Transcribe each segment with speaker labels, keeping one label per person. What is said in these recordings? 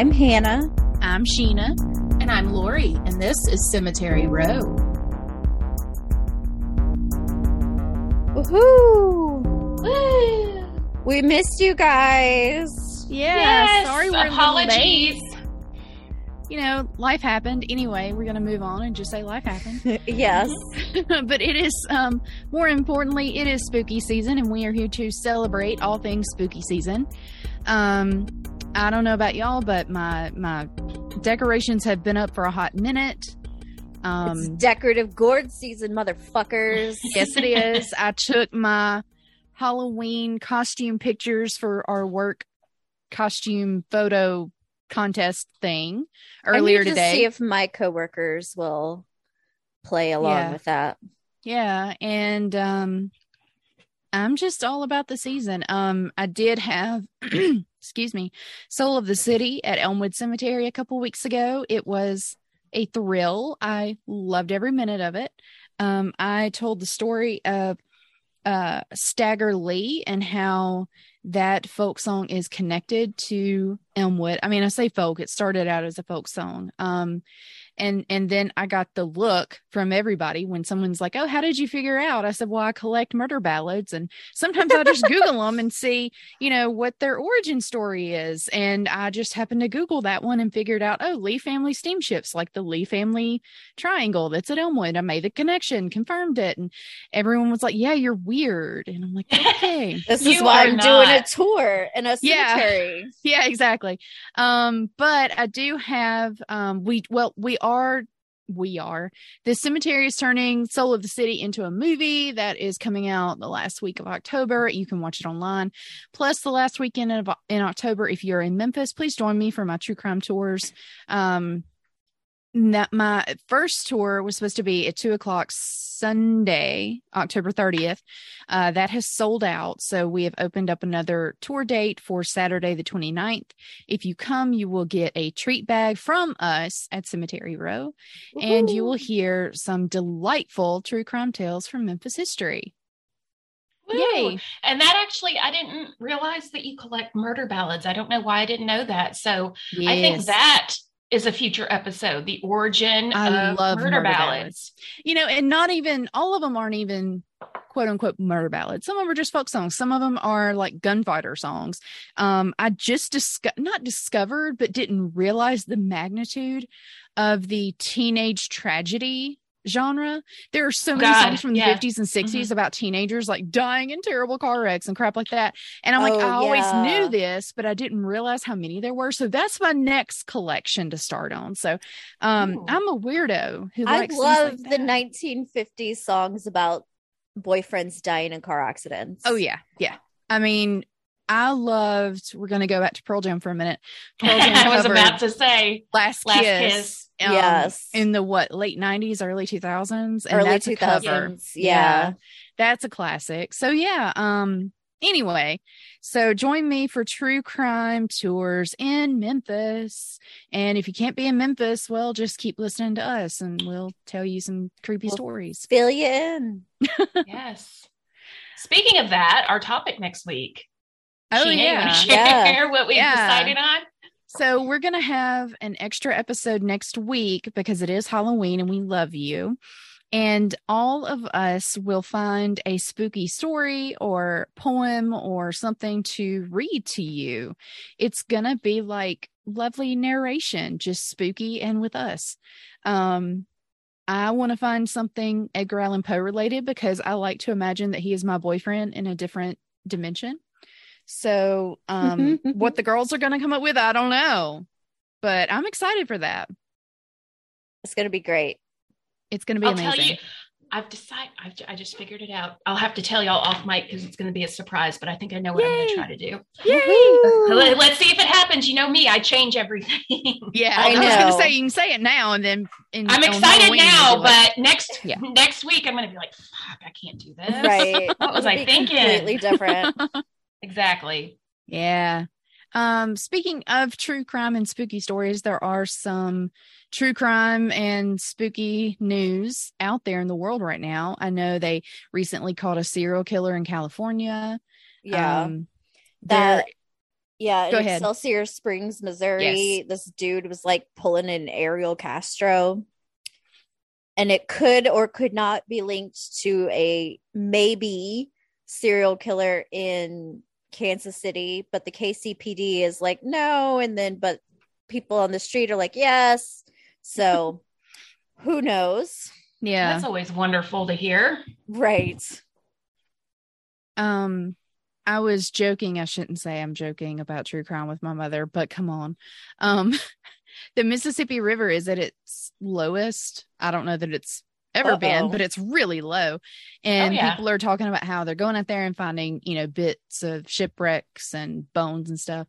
Speaker 1: I'm Hannah.
Speaker 2: I'm Sheena.
Speaker 3: And I'm Lori, and this is Cemetery Row.
Speaker 1: Woohoo! We missed you guys.
Speaker 2: Yeah,
Speaker 3: yes,
Speaker 2: sorry we're
Speaker 3: apologies.
Speaker 2: You know, life happened. Anyway, we're gonna move on and just say life happened.
Speaker 1: yes.
Speaker 2: but it is um more importantly, it is spooky season and we are here to celebrate all things spooky season. Um I don't know about y'all, but my my decorations have been up for a hot minute.
Speaker 1: Um, it's decorative gourd season, motherfuckers.
Speaker 2: yes, it is. I took my Halloween costume pictures for our work costume photo contest thing earlier today.
Speaker 1: To see if my coworkers will play along yeah. with that.
Speaker 2: Yeah, and um I'm just all about the season. Um I did have excuse me, Soul of the City at Elmwood Cemetery a couple weeks ago. It was a thrill. I loved every minute of it. Um I told the story of uh, Stagger Lee and how that folk song is connected to Elmwood. I mean, I say folk, it started out as a folk song. Um, and and then i got the look from everybody when someone's like oh how did you figure out? I said well i collect murder ballads. And sometimes i just google them and see you know what their origin story is. And i just happened to google that one and figured out oh lee family steamships like the lee family triangle that's at elmwood. I made the connection confirmed it. And everyone was like yeah you're weird. And i'm like okay
Speaker 1: this is why i'm not. doing a tour in a cemetery.
Speaker 2: Yeah, yeah exactly. Um but i do have um we well we are we are the cemetery is turning soul of the city into a movie that is coming out the last week of october. You can watch it online. Plus the last weekend of in october if you're in memphis please join me for my true crime tours. Um that my first tour was supposed to be at two o'clock Sunday, October 30th. Uh, that has sold out. So we have opened up another tour date for Saturday, the 29th. If you come, you will get a treat bag from us at Cemetery Row, Woo-hoo. and you will hear some delightful true crime tales from Memphis history.
Speaker 3: Woo. Yay. And that actually, I didn't realize that you collect murder ballads. I don't know why I didn't know that. So yes. I think that is a future episode. The origin I love murder, murder ballads. ballads.
Speaker 2: You know, and not even all of them aren't even quote unquote murder ballads. Some of them are just folk songs. Some of them are like gunfighter songs. Um, I just disco- not discovered, but didn't realize the magnitude of the teenage tragedy genre. There are so many God, songs from the yeah. 50s and 60s mm-hmm. about teenagers like dying in terrible car wrecks and crap like that. And I'm oh, like, I always yeah. knew this, but I didn't realize how many there were. So that's my next collection to start on. So um Ooh. I'm a weirdo who I
Speaker 1: love
Speaker 2: like
Speaker 1: the 1950s songs about boyfriends dying in car accidents.
Speaker 2: Oh yeah. Yeah. I mean, I loved. We're going to go back to Pearl Jam for a minute. Pearl Jam
Speaker 3: I was about to say
Speaker 2: Last, last Kiss. kiss. Um, yes, in the what late nineties, early two thousands,
Speaker 1: early two thousands. Yeah. yeah,
Speaker 2: that's a classic. So yeah. Um. Anyway, so join me for true crime tours in Memphis. And if you can't be in Memphis, well, just keep listening to us, and we'll tell you some creepy we'll stories.
Speaker 1: Fill you in.
Speaker 3: yes. Speaking of that, our topic next week
Speaker 2: Oh Sheena, yeah,
Speaker 3: share yeah. what we've yeah. decided on.
Speaker 2: So we're gonna have an extra episode next week because it is Halloween and we love you. And all of us will find a spooky story or poem or something to read to you. It's gonna be like lovely narration, just spooky and with us. Um, I want to find something Edgar Allan Poe related because I like to imagine that he is my boyfriend in a different dimension. So, um, what the girls are going to come up with, I don't know, but I'm excited for that.
Speaker 1: It's going to be great.
Speaker 2: It's going to be I'll amazing.
Speaker 3: Tell you, I've decided, I've, I just figured it out. I'll have to tell y'all off mic because it's going to be a surprise, but I think I know what Yay. I'm going to try to do. Yay. Let's see if it happens. You know me, I change everything.
Speaker 2: Yeah, I, I was going to say, you can say it now and then. In,
Speaker 3: I'm excited now, but next yeah. next week I'm going to be like, fuck, I can't do this. Right. what was I thinking?
Speaker 1: Completely different.
Speaker 3: Exactly.
Speaker 2: Yeah. Um, speaking of true crime and spooky stories, there are some true crime and spooky news out there in the world right now. I know they recently caught a serial killer in California.
Speaker 1: Yeah. Um, that Yeah, Go in ahead. Excelsior Springs, Missouri. Yes. This dude was like pulling an Ariel Castro. And it could or could not be linked to a maybe serial killer in Kansas City, but the KCPD is like, no. And then, but people on the street are like, yes. So who knows?
Speaker 3: Yeah. That's always wonderful to hear.
Speaker 1: Right.
Speaker 2: Um, I was joking. I shouldn't say I'm joking about true crime with my mother, but come on. Um, the Mississippi River is at its lowest. I don't know that it's ever Uh-oh. been, but it's really low. And oh, yeah. people are talking about how they're going out there and finding, you know, bits of shipwrecks and bones and stuff.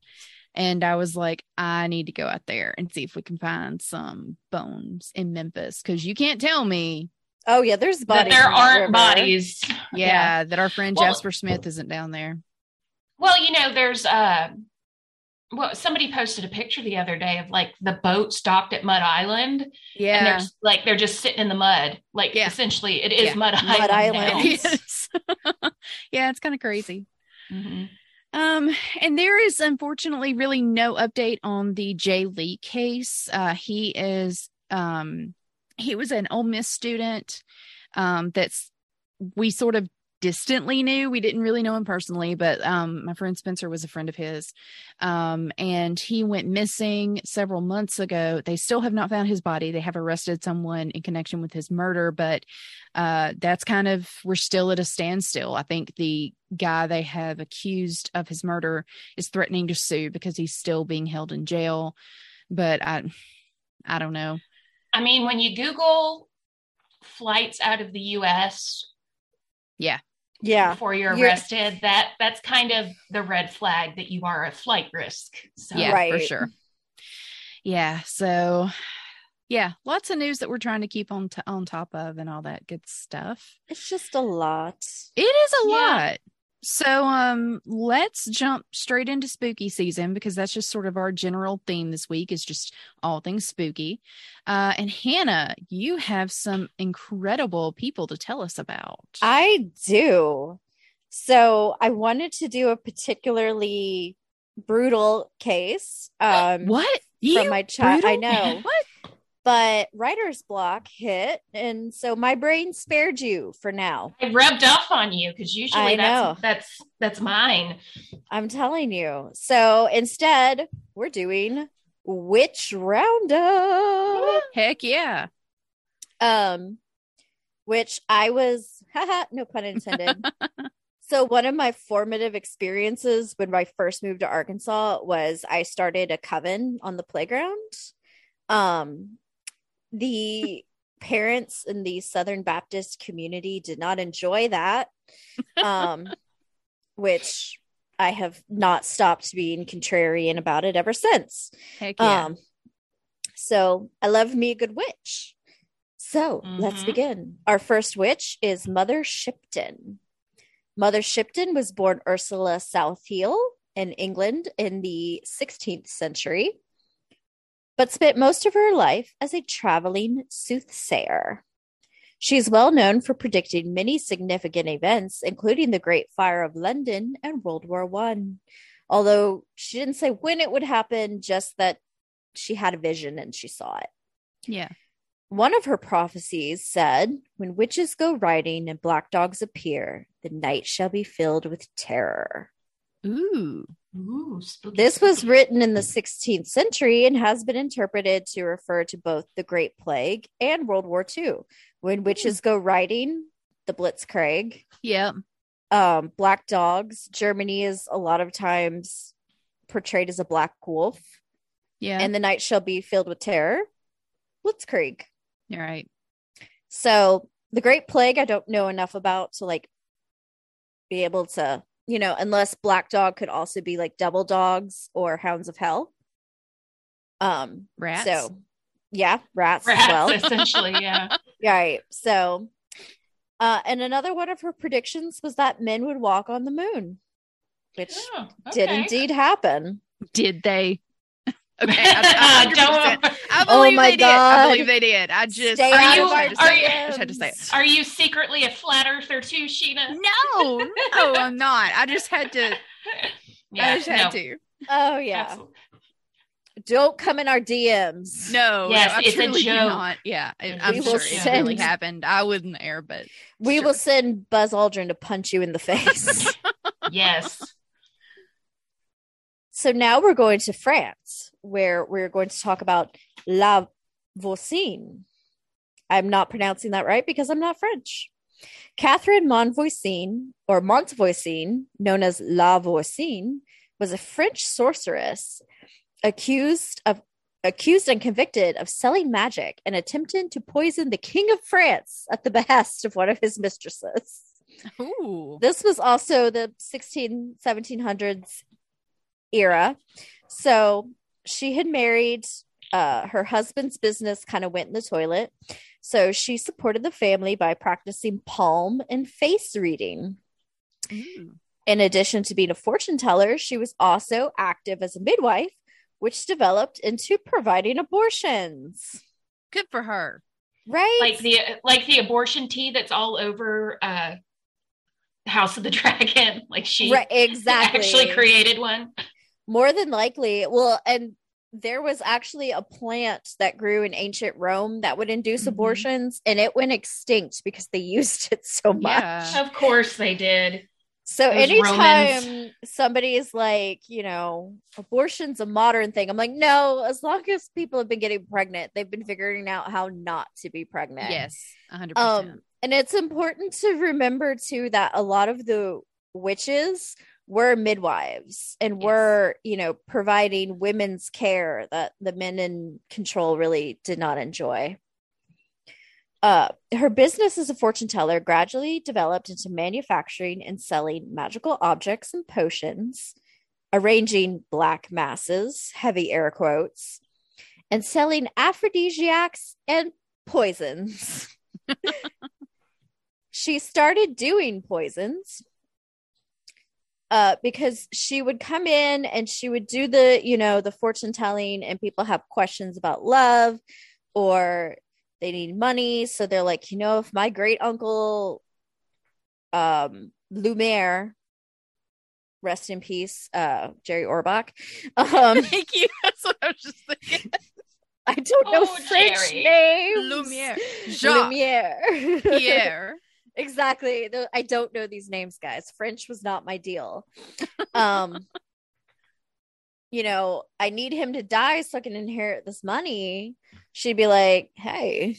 Speaker 2: And I was like, I need to go out there and see if we can find some bones in Memphis because you can't tell me.
Speaker 1: Oh yeah, there's bodies.
Speaker 3: there aren't bodies.
Speaker 2: Yeah, yeah, that our friend well, Jasper Smith isn't down there.
Speaker 3: Well, you know, there's uh well, somebody posted a picture the other day of like the boat stopped at Mud Island.
Speaker 2: Yeah.
Speaker 3: And they're like they're just sitting in the mud. Like yeah. essentially it is yeah. Mud, Mud Island. Island.
Speaker 2: yeah, it's kind of crazy. Mm-hmm. Um, and there is unfortunately really no update on the Jay Lee case. Uh, he is um he was an Ole Miss student um that's we sort of distantly knew. We didn't really know him personally, but um, my friend Spencer was a friend of his. Um, and he went missing several months ago. They still have not found his body. They have arrested someone in connection with his murder, but uh, that's kind of, we're still at a standstill. I think the guy they have accused of his murder is threatening to sue because he's still being held in jail. But I, I don't know.
Speaker 3: I mean, when you Google flights out of the US,
Speaker 2: yeah
Speaker 1: yeah
Speaker 3: before you're arrested you're... that that's kind of the red flag that you are a flight risk
Speaker 2: so. yeah right. for sure yeah so yeah lots of news that we're trying to keep on t- on top of and all that good stuff
Speaker 1: it's just a lot
Speaker 2: it is a yeah. lot so um let's jump straight into spooky season because that's just sort of our general theme this week is just all things spooky. Uh and Hannah, you have some incredible people to tell us about.
Speaker 1: I do. So I wanted to do a particularly brutal case. Um
Speaker 2: what?
Speaker 1: You? From my child. I know. what? But writer's block hit and so my brain spared you for now.
Speaker 3: I rubbed off on you because usually I that's that's that's mine.
Speaker 1: I'm telling you. So instead we're doing witch roundup.
Speaker 2: Heck yeah.
Speaker 1: Um which i was haha no pun intended. So one of my formative experiences when i first moved to arkansas was i started a coven on the playground. Um the parents in the Southern Baptist community did not enjoy that, um, which I have not stopped being contrarian about it ever since.
Speaker 2: Yeah. Um,
Speaker 1: so I love me a good witch. So mm-hmm. let's begin. Our first witch is Mother Shipton. Mother Shipton was born Ursula Southeil in England in the 16th century but spent most of her life as a traveling soothsayer. She is well known for predicting many significant events, including the Great Fire of London and World War One. Although she didn't say when it would happen, just that she had a vision and she saw it.
Speaker 2: Yeah.
Speaker 1: One of her prophecies said, When witches go riding and black dogs appear, the night shall be filled with terror.
Speaker 2: Ooh.
Speaker 3: Ooh,
Speaker 1: this was written in the 16th century and has been interpreted to refer to both the Great Plague and World War II. When witches go riding, the Blitzkrieg.
Speaker 2: Yeah.
Speaker 1: Um, black dogs. Germany is a lot of times portrayed as a black wolf.
Speaker 2: Yeah.
Speaker 1: And the night shall be filled with terror. Blitzkrieg.
Speaker 2: You're right.
Speaker 1: So the Great Plague, I don't know enough about to like be able to you know, unless Black Dog could also be like Double Dogs or Hounds of Hell. Um,
Speaker 2: rats.
Speaker 1: So, yeah, rats,
Speaker 3: rats
Speaker 1: as well.
Speaker 3: essentially, yeah.
Speaker 1: right. So, uh, and another one of her predictions was that men would walk on the moon, which oh, okay. did indeed happen.
Speaker 2: Did they? Okay, I, I,
Speaker 3: Don't.
Speaker 2: I oh believe oh my they God. did. I believe they did. I just,
Speaker 3: Stay are you, are you, I just had to say it. Are you secretly a flat earther too, Sheena?
Speaker 2: No, no, I'm not. I just had to. Yeah, I just had no. to.
Speaker 1: Oh yeah. Absolutely. Don't come in our DMs.
Speaker 2: No, yes, no, it's a joke. Not. Yeah, I'm we sure it really happened. I wasn't there, but
Speaker 1: we sure. will send Buzz Aldrin to punch you in the face.
Speaker 3: yes.
Speaker 1: So now we're going to France, where we're going to talk about La Voisin. I'm not pronouncing that right because I'm not French. Catherine Montvoisin, or Montvoisin, known as La Voisin, was a French sorceress accused of accused and convicted of selling magic and attempting to poison the king of France at the behest of one of his mistresses. Ooh. This was also the 16 1700s era. So she had married uh, her husband's business kind of went in the toilet. So she supported the family by practicing palm and face reading. Mm. In addition to being a fortune teller, she was also active as a midwife, which developed into providing abortions.
Speaker 2: Good for her.
Speaker 1: Right?
Speaker 3: Like the like the abortion tea that's all over uh House of the Dragon. Like she right, exactly actually created one.
Speaker 1: More than likely. Well, and there was actually a plant that grew in ancient Rome that would induce mm-hmm. abortions and it went extinct because they used it so much. Yeah.
Speaker 3: Of course they did.
Speaker 1: So Those anytime Romans. somebody is like, you know, abortion's a modern thing, I'm like, no, as long as people have been getting pregnant, they've been figuring out how not to be pregnant.
Speaker 2: Yes, 100%. Um,
Speaker 1: and it's important to remember too that a lot of the witches were midwives and yes. were you know providing women's care that the men in control really did not enjoy uh, her business as a fortune teller gradually developed into manufacturing and selling magical objects and potions arranging black masses heavy air quotes and selling aphrodisiacs and poisons she started doing poisons uh, because she would come in and she would do the, you know, the fortune telling, and people have questions about love or they need money. So they're like, you know, if my great uncle, um, Lumiere, rest in peace, uh, Jerry Orbach. Um,
Speaker 2: Thank you. That's what I was just thinking.
Speaker 1: I don't know oh, French Jerry. names.
Speaker 2: Lumiere.
Speaker 1: Jacques. Lumiere.
Speaker 2: Pierre
Speaker 1: exactly. I don't know these names, guys. French was not my deal. Um, you know, I need him to die so I can inherit this money. She'd be like, "Hey,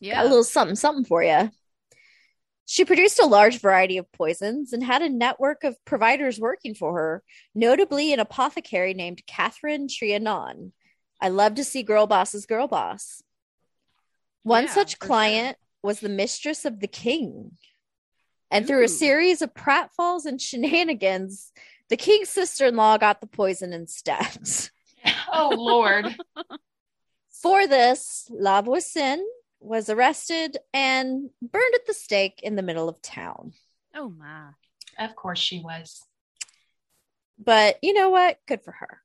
Speaker 1: yeah, a little something, something for you." She produced a large variety of poisons and had a network of providers working for her, notably an apothecary named Catherine Trianon. I love to see girl bosses girl boss. One yeah, such client sure was the mistress of the king. And Ooh. through a series of pratfalls and shenanigans, the king's sister in law got the poison instead.
Speaker 3: oh, Lord.
Speaker 1: For this, La Voisin was arrested and burned at the stake in the middle of town.
Speaker 2: Oh, my.
Speaker 3: Of course she was.
Speaker 1: But you know what? Good for her.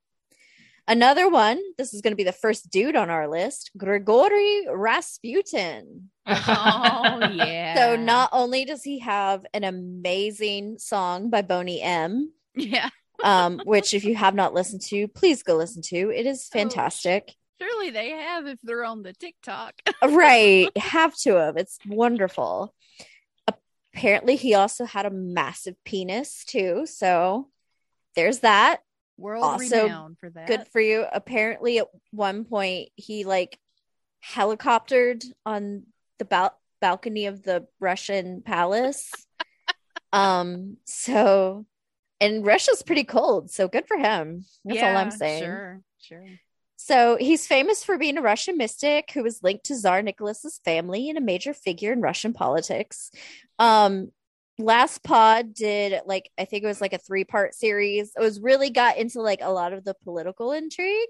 Speaker 1: Another one, this is going to be the first dude on our list, Grigory Rasputin.
Speaker 2: Oh, yeah.
Speaker 1: so not only does he have an amazing song by Boney M.
Speaker 2: Yeah.
Speaker 1: um, which if you have not listened to, please go listen to. It is oh, fantastic.
Speaker 2: Oh, surely they have if they're on the TikTok.
Speaker 1: right. Have to have. It's wonderful. Apparently he also had a massive penis too. So there's that
Speaker 2: world also renowned for that.
Speaker 1: Good for you. Apparently, at one point, he like helicoptered on the bal- balcony of the Russian palace. um. So, and Russia's pretty cold, so good for him. That's yeah, all I'm saying.
Speaker 2: Sure. Sure.
Speaker 1: So he's famous for being a Russian mystic who was linked to Tsar Nicholas's family and a major figure in Russian politics. Um, last pod did like I think it was like a three part series. It was really got into like a lot of the political intrigue.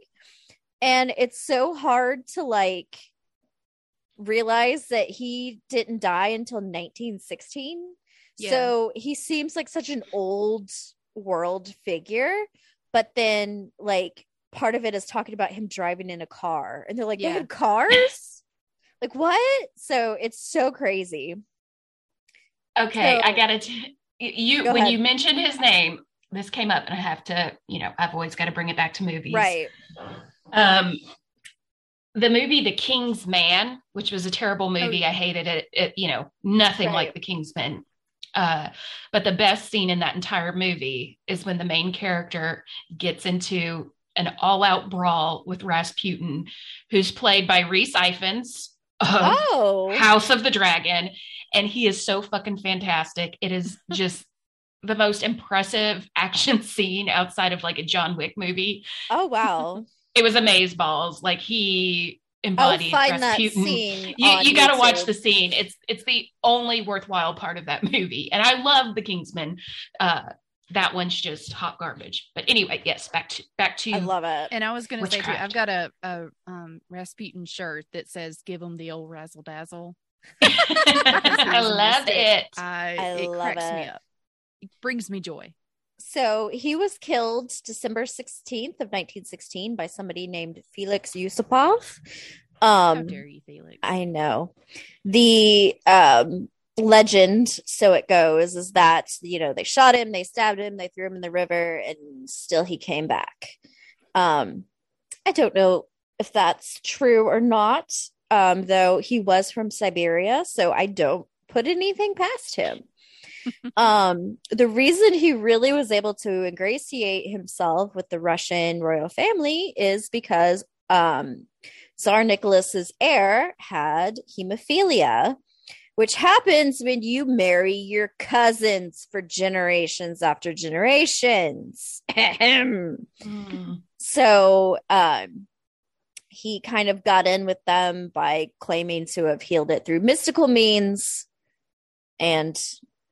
Speaker 1: And it's so hard to like realize that he didn't die until 1916. Yeah. So he seems like such an old world figure, but then like part of it is talking about him driving in a car and they're like, yeah. they had cars? like what? So it's so crazy.
Speaker 3: Okay, so, I gotta. You go when ahead. you mentioned his name, this came up and I have to, you know, I've always got to bring it back to movies.
Speaker 1: Right.
Speaker 3: Um, the movie The King's Man, which was a terrible movie. Oh, I hated it. it. You know, nothing right. like The King's Man. Uh, but the best scene in that entire movie is when the main character gets into an all-out brawl with Rasputin, who's played by Rhys Ifans oh. House of the Dragon, and he is so fucking fantastic. It is just the most impressive action scene outside of like a John Wick movie.
Speaker 1: Oh wow.
Speaker 3: it was amaze balls. Like he embodied Rasputin. you you got to watch the scene. It's it's the only worthwhile part of that movie. And I love The Kingsman. Uh that one's just hot garbage. But anyway, yes, back to back to
Speaker 1: I love it.
Speaker 2: And I was going to say too, I've got a, a um, Rasputin shirt that says "Give him the old razzle dazzle."
Speaker 3: I love it.
Speaker 2: I, I it cracks it. me up. It brings me joy.
Speaker 1: So he was killed December 16th of 1916 by somebody named Felix Yusupov.
Speaker 2: Um, How dare you, Felix?
Speaker 1: I know. The um, legend, so it goes, is that, you know, they shot him, they stabbed him, they threw him in the river, and still he came back. Um, I don't know if that's true or not, um, though he was from Siberia, so I don't put anything past him. um, the reason he really was able to ingratiate himself with the Russian royal family is because um, Tsar Nicholas's heir had hemophilia, which happens when you marry your cousins for generations after generations. mm. So um, he kind of got in with them by claiming to have healed it through mystical means and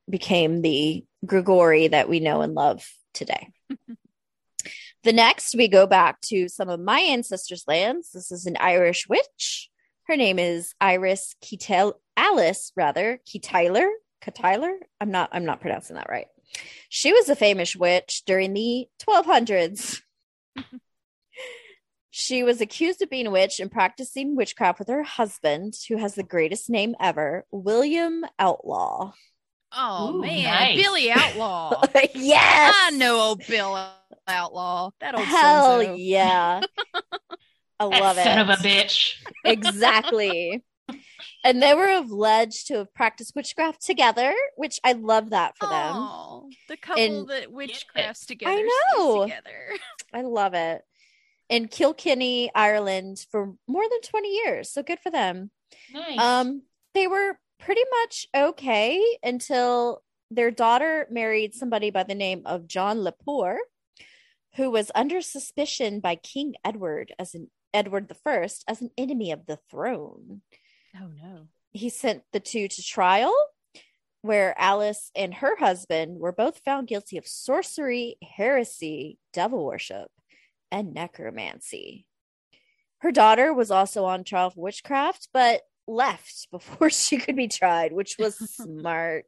Speaker 1: became the Grigori that we know and love today. the next, we go back to some of my ancestors' lands. This is an Irish witch. Her name is Iris Ketel Alice, rather Kyteler. Kyteler. I'm not. I'm not pronouncing that right. She was a famous witch during the 1200s. she was accused of being a witch and practicing witchcraft with her husband, who has the greatest name ever, William Outlaw.
Speaker 2: Oh Ooh, man, nice. Billy Outlaw.
Speaker 1: yes,
Speaker 2: I know old Bill Outlaw. That old
Speaker 1: hell yeah. I love
Speaker 3: it.
Speaker 1: Son
Speaker 3: of a bitch.
Speaker 1: exactly. and they were alleged to have practiced witchcraft together, which I love that for them.
Speaker 2: the couple and, that witchcrafts together.
Speaker 1: I know. Together. I love it. In Kilkenny, Ireland, for more than twenty years. So good for them.
Speaker 3: Nice.
Speaker 1: Um, they were pretty much okay until their daughter married somebody by the name of John Lepore, who was under suspicion by King Edward as an Edward the First as an enemy of the throne.
Speaker 2: Oh no.
Speaker 1: He sent the two to trial where Alice and her husband were both found guilty of sorcery, heresy, devil worship, and necromancy. Her daughter was also on trial for witchcraft, but left before she could be tried, which was smart.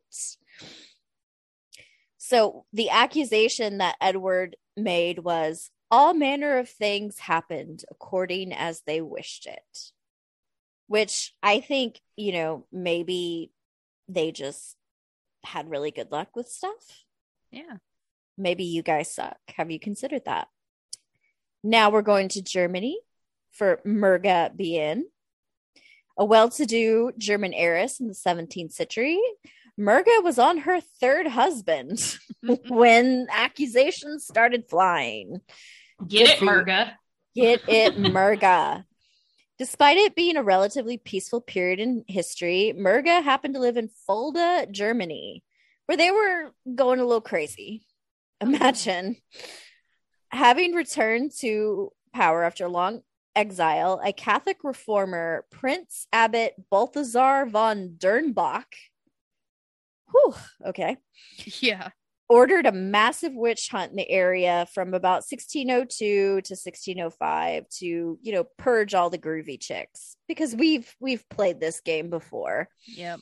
Speaker 1: So the accusation that Edward made was all manner of things happened according as they wished it. Which I think, you know, maybe they just had really good luck with stuff.
Speaker 2: Yeah.
Speaker 1: Maybe you guys suck. Have you considered that? Now we're going to Germany for Merga Bien a well to do German heiress in the 17th century. Merga was on her third husband when accusations started flying.
Speaker 3: Get it, Merga.
Speaker 1: Get it, Merga. Despite it being a relatively peaceful period in history, Merga happened to live in Fulda, Germany, where they were going a little crazy. Imagine having returned to power after a long exile, a Catholic reformer, Prince Abbot Balthasar von Dernbach, whew, okay,
Speaker 2: yeah,
Speaker 1: ordered a massive witch hunt in the area from about 1602 to 1605 to you know purge all the groovy chicks because we've we've played this game before.
Speaker 2: Yep.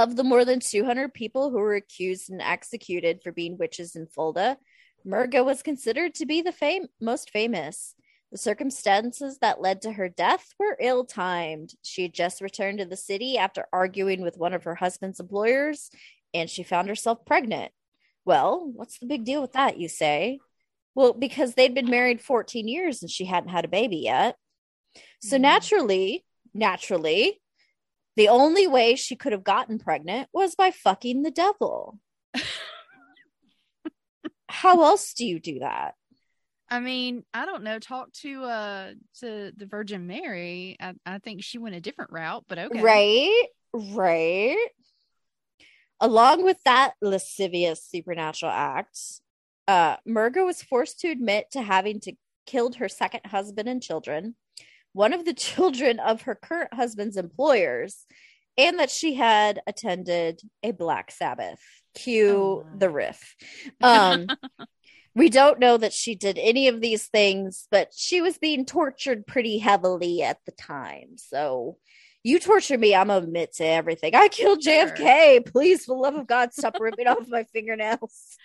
Speaker 1: Of the more than 200 people who were accused and executed for being witches in Fulda, Merga was considered to be the fame- most famous. The circumstances that led to her death were ill timed. She had just returned to the city after arguing with one of her husband's employers, and she found herself pregnant. Well, what's the big deal with that, you say? Well, because they'd been married 14 years and she hadn't had a baby yet. So mm. naturally, naturally, the only way she could have gotten pregnant was by fucking the devil. How else do you do that?
Speaker 2: I mean, I don't know. Talk to uh to the Virgin Mary. I, I think she went a different route, but okay.
Speaker 1: Right, right. Along with that lascivious supernatural act, uh, Merga was forced to admit to having to killed her second husband and children, one of the children of her current husband's employers, and that she had attended a Black Sabbath. Cue oh. the riff. Um, we don't know that she did any of these things, but she was being tortured pretty heavily at the time. So you torture me, I'm gonna admit to everything. I killed JFK. Please, for the love of God, stop ripping off my fingernails.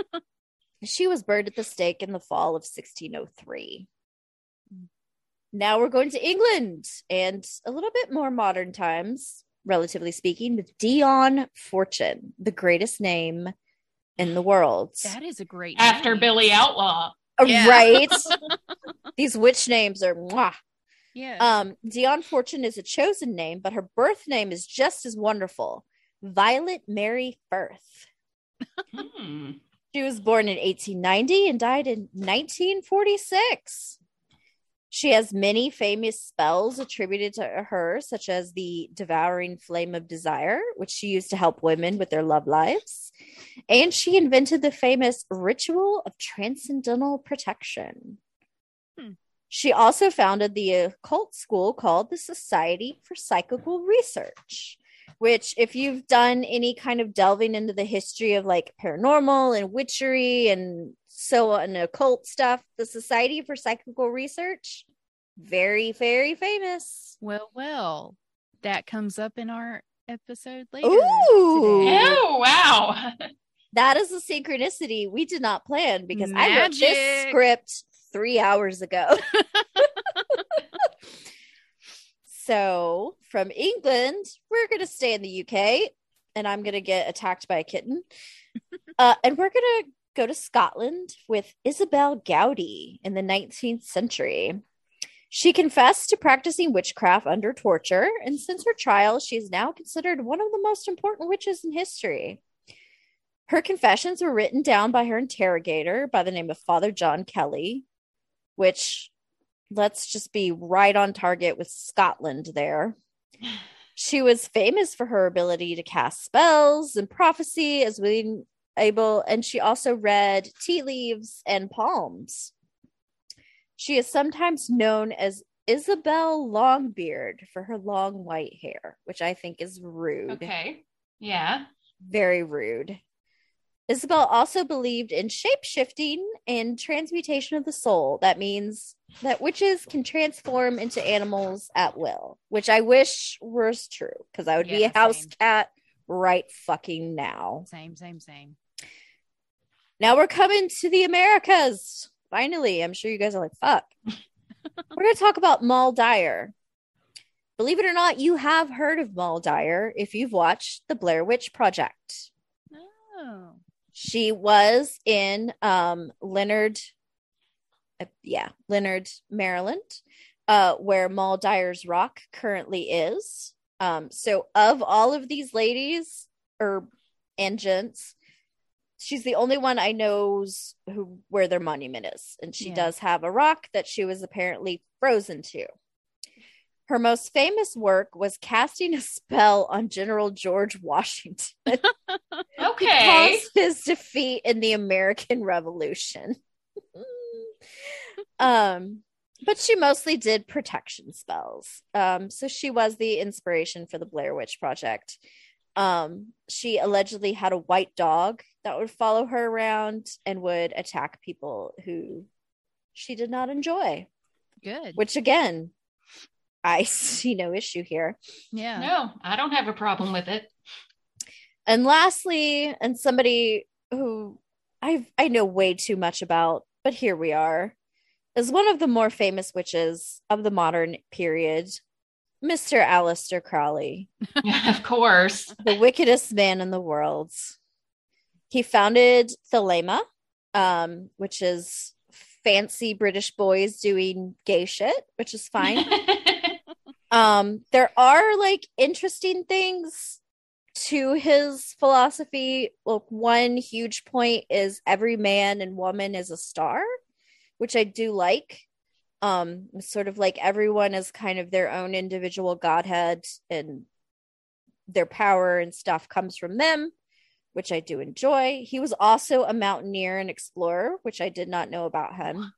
Speaker 1: she was burned at the stake in the fall of 1603. Now we're going to England and a little bit more modern times, relatively speaking, with Dion Fortune, the greatest name in the world.
Speaker 2: That is a great
Speaker 3: after name. Billy Outlaw.
Speaker 1: Uh, yeah. Right. These witch names are mwah.
Speaker 2: Yeah.
Speaker 1: Um, Dion Fortune is a chosen name, but her birth name is just as wonderful. Violet Mary Firth. hmm. She was born in 1890 and died in 1946. She has many famous spells attributed to her, such as the devouring flame of desire, which she used to help women with their love lives. And she invented the famous ritual of transcendental protection. She also founded the occult school called the Society for Psychical Research, which, if you've done any kind of delving into the history of like paranormal and witchery and so on occult stuff, the Society for Psychical Research, very, very famous.
Speaker 2: Well, well, that comes up in our episode later.
Speaker 1: Ooh,
Speaker 3: oh wow.
Speaker 1: that is a synchronicity we did not plan because Magic. I wrote this script three hours ago. so, from England, we're going to stay in the UK and I'm going to get attacked by a kitten. uh, and we're going to go to Scotland with Isabel Gowdie in the 19th century. She confessed to practicing witchcraft under torture, and since her trial, she is now considered one of the most important witches in history. Her confessions were written down by her interrogator by the name of Father John Kelly, which let's just be right on target with Scotland there. She was famous for her ability to cast spells and prophecy as being able, and she also read tea leaves and palms. She is sometimes known as Isabel Longbeard for her long white hair, which I think is rude.
Speaker 3: Okay. Yeah.
Speaker 1: Very rude. Isabel also believed in shape shifting and transmutation of the soul. That means that witches can transform into animals at will, which I wish was true because I would yeah, be a house same. cat right fucking now.
Speaker 2: Same, same, same.
Speaker 1: Now we're coming to the Americas. Finally, I'm sure you guys are like, fuck. we're going to talk about Moll Dyer. Believe it or not, you have heard of Moll Dyer if you've watched the Blair Witch Project. Oh. She was in um, Leonard, uh, yeah, Leonard, Maryland, uh, where Moll Dyer's Rock currently is. Um, so, of all of these ladies or and gents, she's the only one I knows who where their monument is, and she yeah. does have a rock that she was apparently frozen to. Her most famous work was casting a spell on General George Washington.
Speaker 3: okay.
Speaker 1: his defeat in the American Revolution. um, but she mostly did protection spells. Um, so she was the inspiration for the Blair Witch Project. Um, she allegedly had a white dog that would follow her around and would attack people who she did not enjoy.
Speaker 2: Good.
Speaker 1: Which again, I see no issue here.
Speaker 2: Yeah.
Speaker 3: No, I don't have a problem with it.
Speaker 1: And lastly, and somebody who I I know way too much about, but here we are, is one of the more famous witches of the modern period, Mr. Aleister Crowley.
Speaker 3: of course.
Speaker 1: The wickedest man in the world. he founded Thelema, um, which is fancy British boys doing gay shit, which is fine. um, there are like interesting things to his philosophy. Look, one huge point is every man and woman is a star, which I do like. Um, sort of like everyone is kind of their own individual godhead and their power and stuff comes from them, which I do enjoy. He was also a mountaineer and explorer, which I did not know about him.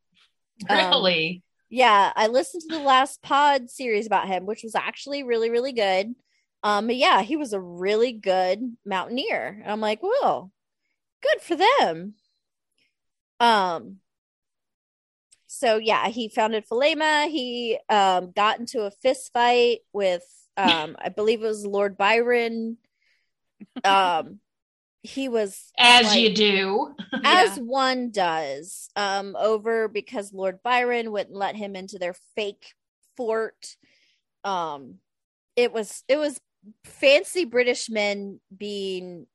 Speaker 3: Really?
Speaker 1: Yeah, I listened to the last pod series about him, which was actually really, really good. Um, but yeah, he was a really good mountaineer. And I'm like, well, good for them. Um, so yeah, he founded Thelema. He um got into a fist fight with um, I believe it was Lord Byron. Um, he was
Speaker 3: as like, you do,
Speaker 1: as yeah. one does, um, over because Lord Byron wouldn't let him into their fake fort. Um, it was it was fancy British men being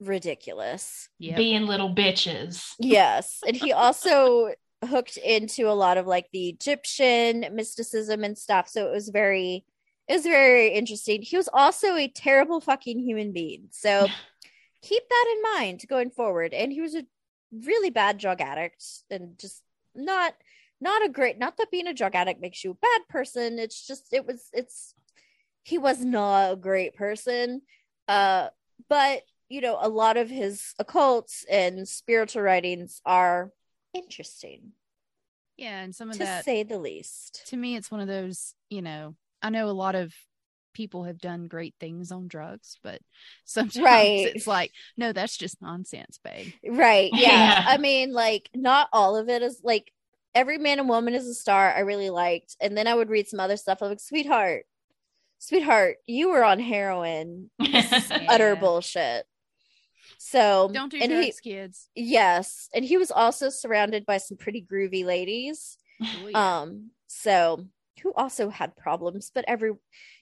Speaker 1: ridiculous,
Speaker 3: yep. being little bitches.
Speaker 1: Yes, and he also hooked into a lot of like the Egyptian mysticism and stuff. So it was very it was very interesting. He was also a terrible fucking human being. So keep that in mind going forward. And he was a really bad drug addict and just not not a great not that being a drug addict makes you a bad person. It's just it was it's he was not a great person. Uh but you know, a lot of his occults and spiritual writings are interesting.
Speaker 2: Yeah, and some of
Speaker 1: to
Speaker 2: that,
Speaker 1: say the least.
Speaker 2: To me, it's one of those, you know, I know a lot of people have done great things on drugs, but sometimes right. it's like, no, that's just nonsense, babe.
Speaker 1: Right. Yeah. yeah. I mean, like, not all of it is like every man and woman is a star I really liked. And then I would read some other stuff. I'm like, sweetheart, sweetheart, you were on heroin. yeah. Utter bullshit. So
Speaker 2: don't do drugs, he, kids.
Speaker 1: Yes. And he was also surrounded by some pretty groovy ladies. Oh, yeah. Um, so who also had problems, but every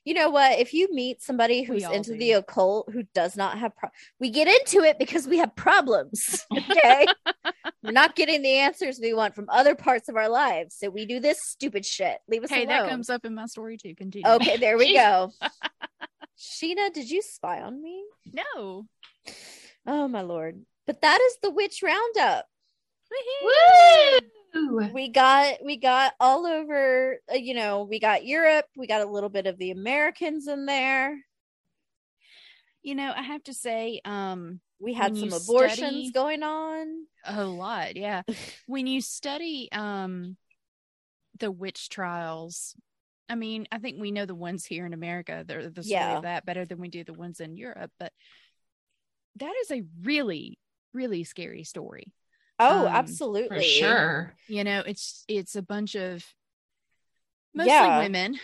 Speaker 1: you know what? If you meet somebody who's into do. the occult who does not have pro- we get into it because we have problems okay? We're not getting the answers we want from other parts of our lives so we do this stupid shit. Leave us hey alone.
Speaker 2: that comes up in my story too. Continue.
Speaker 1: Okay there we go. Sheena did you spy on me?
Speaker 2: No.
Speaker 1: Oh my lord. But that is the witch roundup.
Speaker 3: Woo!
Speaker 1: We got we got all over uh, you know we got europe we got a little bit of the americans in there.
Speaker 2: You know i have to say um
Speaker 1: we had some abortions study, going on.
Speaker 2: A lot yeah. When you study um the witch trials i mean i think we know the ones here in america they're the story yeah. of that better than we do the ones in europe but that is a really really scary story
Speaker 1: Oh, um, absolutely.
Speaker 3: For sure.
Speaker 2: You know, it's it's a bunch of mostly yeah. women,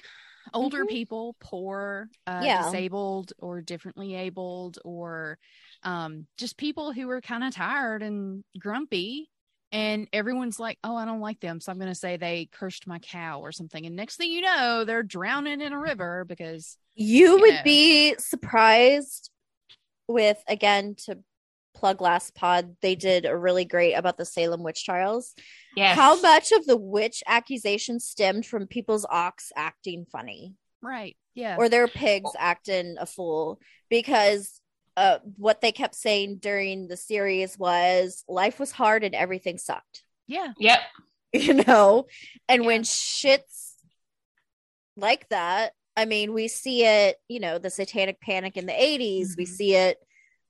Speaker 2: older mm-hmm. people, poor, uh, yeah. disabled or differently abled or um, just people who are kind of tired and grumpy and everyone's like, "Oh, I don't like them, so I'm going to say they cursed my cow or something." And next thing you know, they're drowning in a river because
Speaker 1: you, you would know. be surprised with again to plug last pod they did a really great about the salem witch trials.
Speaker 3: Yes.
Speaker 1: how much of the witch accusation stemmed from people's ox acting funny?
Speaker 2: Right yeah.
Speaker 1: Or their pigs acting a fool? Because uh, what they kept saying during the series was life was hard and everything sucked.
Speaker 2: Yeah.
Speaker 3: Yep.
Speaker 1: You know? And yeah. when shit's like that i mean we see it you know the satanic panic in the 80s mm-hmm. we see it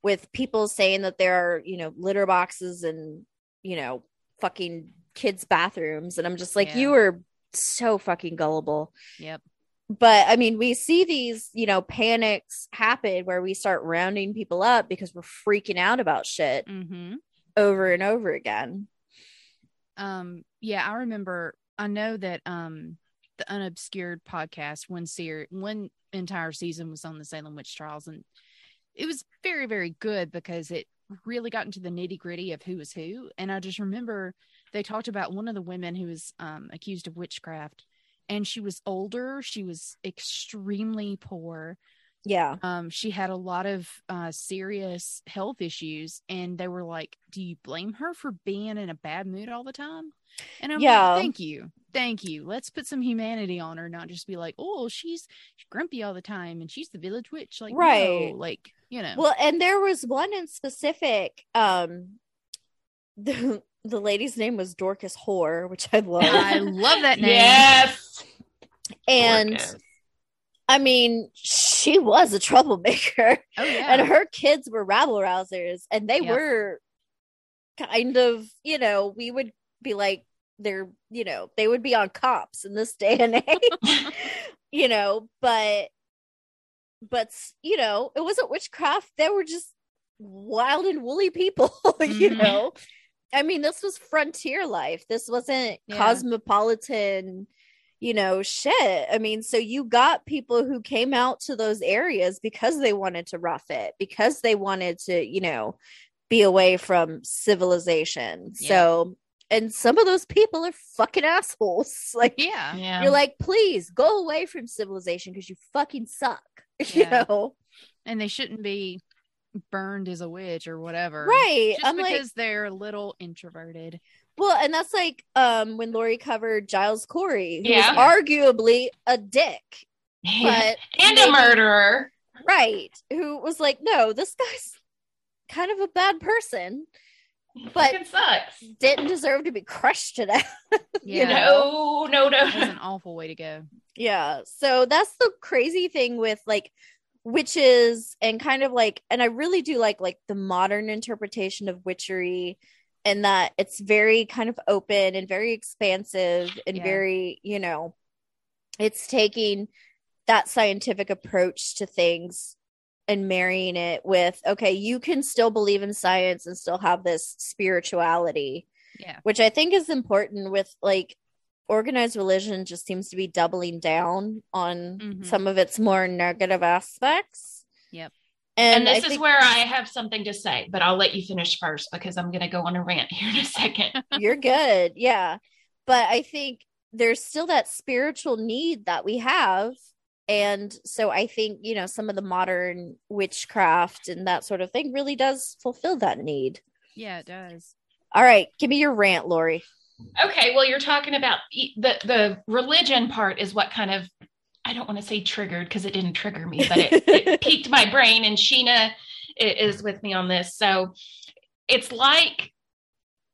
Speaker 1: with people saying that there are, you know, litter boxes and, you know, fucking kids' bathrooms. And I'm just like, yeah. you are so fucking gullible.
Speaker 2: Yep.
Speaker 1: But I mean, we see these, you know, panics happen where we start rounding people up because we're freaking out about shit
Speaker 2: mm-hmm.
Speaker 1: over and over again.
Speaker 2: Um, yeah, I remember, I know that, um, the unobscured podcast one series one entire season was on the salem witch trials and it was very very good because it really got into the nitty gritty of who was who and i just remember they talked about one of the women who was um, accused of witchcraft and she was older she was extremely poor
Speaker 1: Yeah.
Speaker 2: Um, she had a lot of uh, serious health issues, and they were like, "Do you blame her for being in a bad mood all the time?" And I'm yeah. like, "Thank you, thank you. Let's put some humanity on her, not just be like, oh, she's, grumpy all the time, and she's the village witch." Like, right? No, like, you know.
Speaker 1: Well, and there was one in specific. Um, the the lady's name was Dorcas Hoare, which I love.
Speaker 2: I love that name.
Speaker 3: Yes.
Speaker 1: And. Dorcas I mean, she was a troublemaker.
Speaker 2: Oh, yeah.
Speaker 1: And her kids were rabble rousers. And they yep. were kind of, you know, we would be like, they're, you know, they would be on cops in this day and age, you know, but, but, you know, it wasn't witchcraft. They were just wild and woolly people, you mm-hmm. know. I mean, this was frontier life. This wasn't yeah. cosmopolitan you know, shit. I mean, so you got people who came out to those areas because they wanted to rough it, because they wanted to, you know, be away from civilization. Yeah. So, and some of those people are fucking assholes. Like,
Speaker 2: yeah,
Speaker 1: yeah. you're like, please go away from civilization because you fucking suck. Yeah. You know,
Speaker 2: and they shouldn't be burned as a witch or whatever,
Speaker 1: right?
Speaker 2: Just I'm because like, they're a little introverted.
Speaker 1: Well, and that's like um when Lori covered Giles Corey, who yeah. was arguably a dick, but
Speaker 3: and maybe, a murderer,
Speaker 1: right? Who was like, no, this guy's kind of a bad person, but
Speaker 3: sucks.
Speaker 1: Didn't deserve to be crushed to death.
Speaker 3: yeah. You know? No, no, no.
Speaker 2: That's an awful way to go.
Speaker 1: Yeah. So that's the crazy thing with like witches and kind of like, and I really do like like the modern interpretation of witchery and that it's very kind of open and very expansive and yeah. very, you know, it's taking that scientific approach to things and marrying it with okay, you can still believe in science and still have this spirituality.
Speaker 2: Yeah.
Speaker 1: Which I think is important with like organized religion just seems to be doubling down on mm-hmm. some of its more negative aspects.
Speaker 2: Yep.
Speaker 3: And, and this is where I have something to say, but I'll let you finish first because I'm going to go on a rant here in a second.
Speaker 1: You're good. Yeah. But I think there's still that spiritual need that we have. And so I think, you know, some of the modern witchcraft and that sort of thing really does fulfill that need.
Speaker 2: Yeah, it does.
Speaker 1: All right. Give me your rant, Lori.
Speaker 3: Okay. Well, you're talking about the, the religion part is what kind of I don't want to say triggered because it didn't trigger me, but it, it piqued my brain. And Sheena is with me on this. So it's like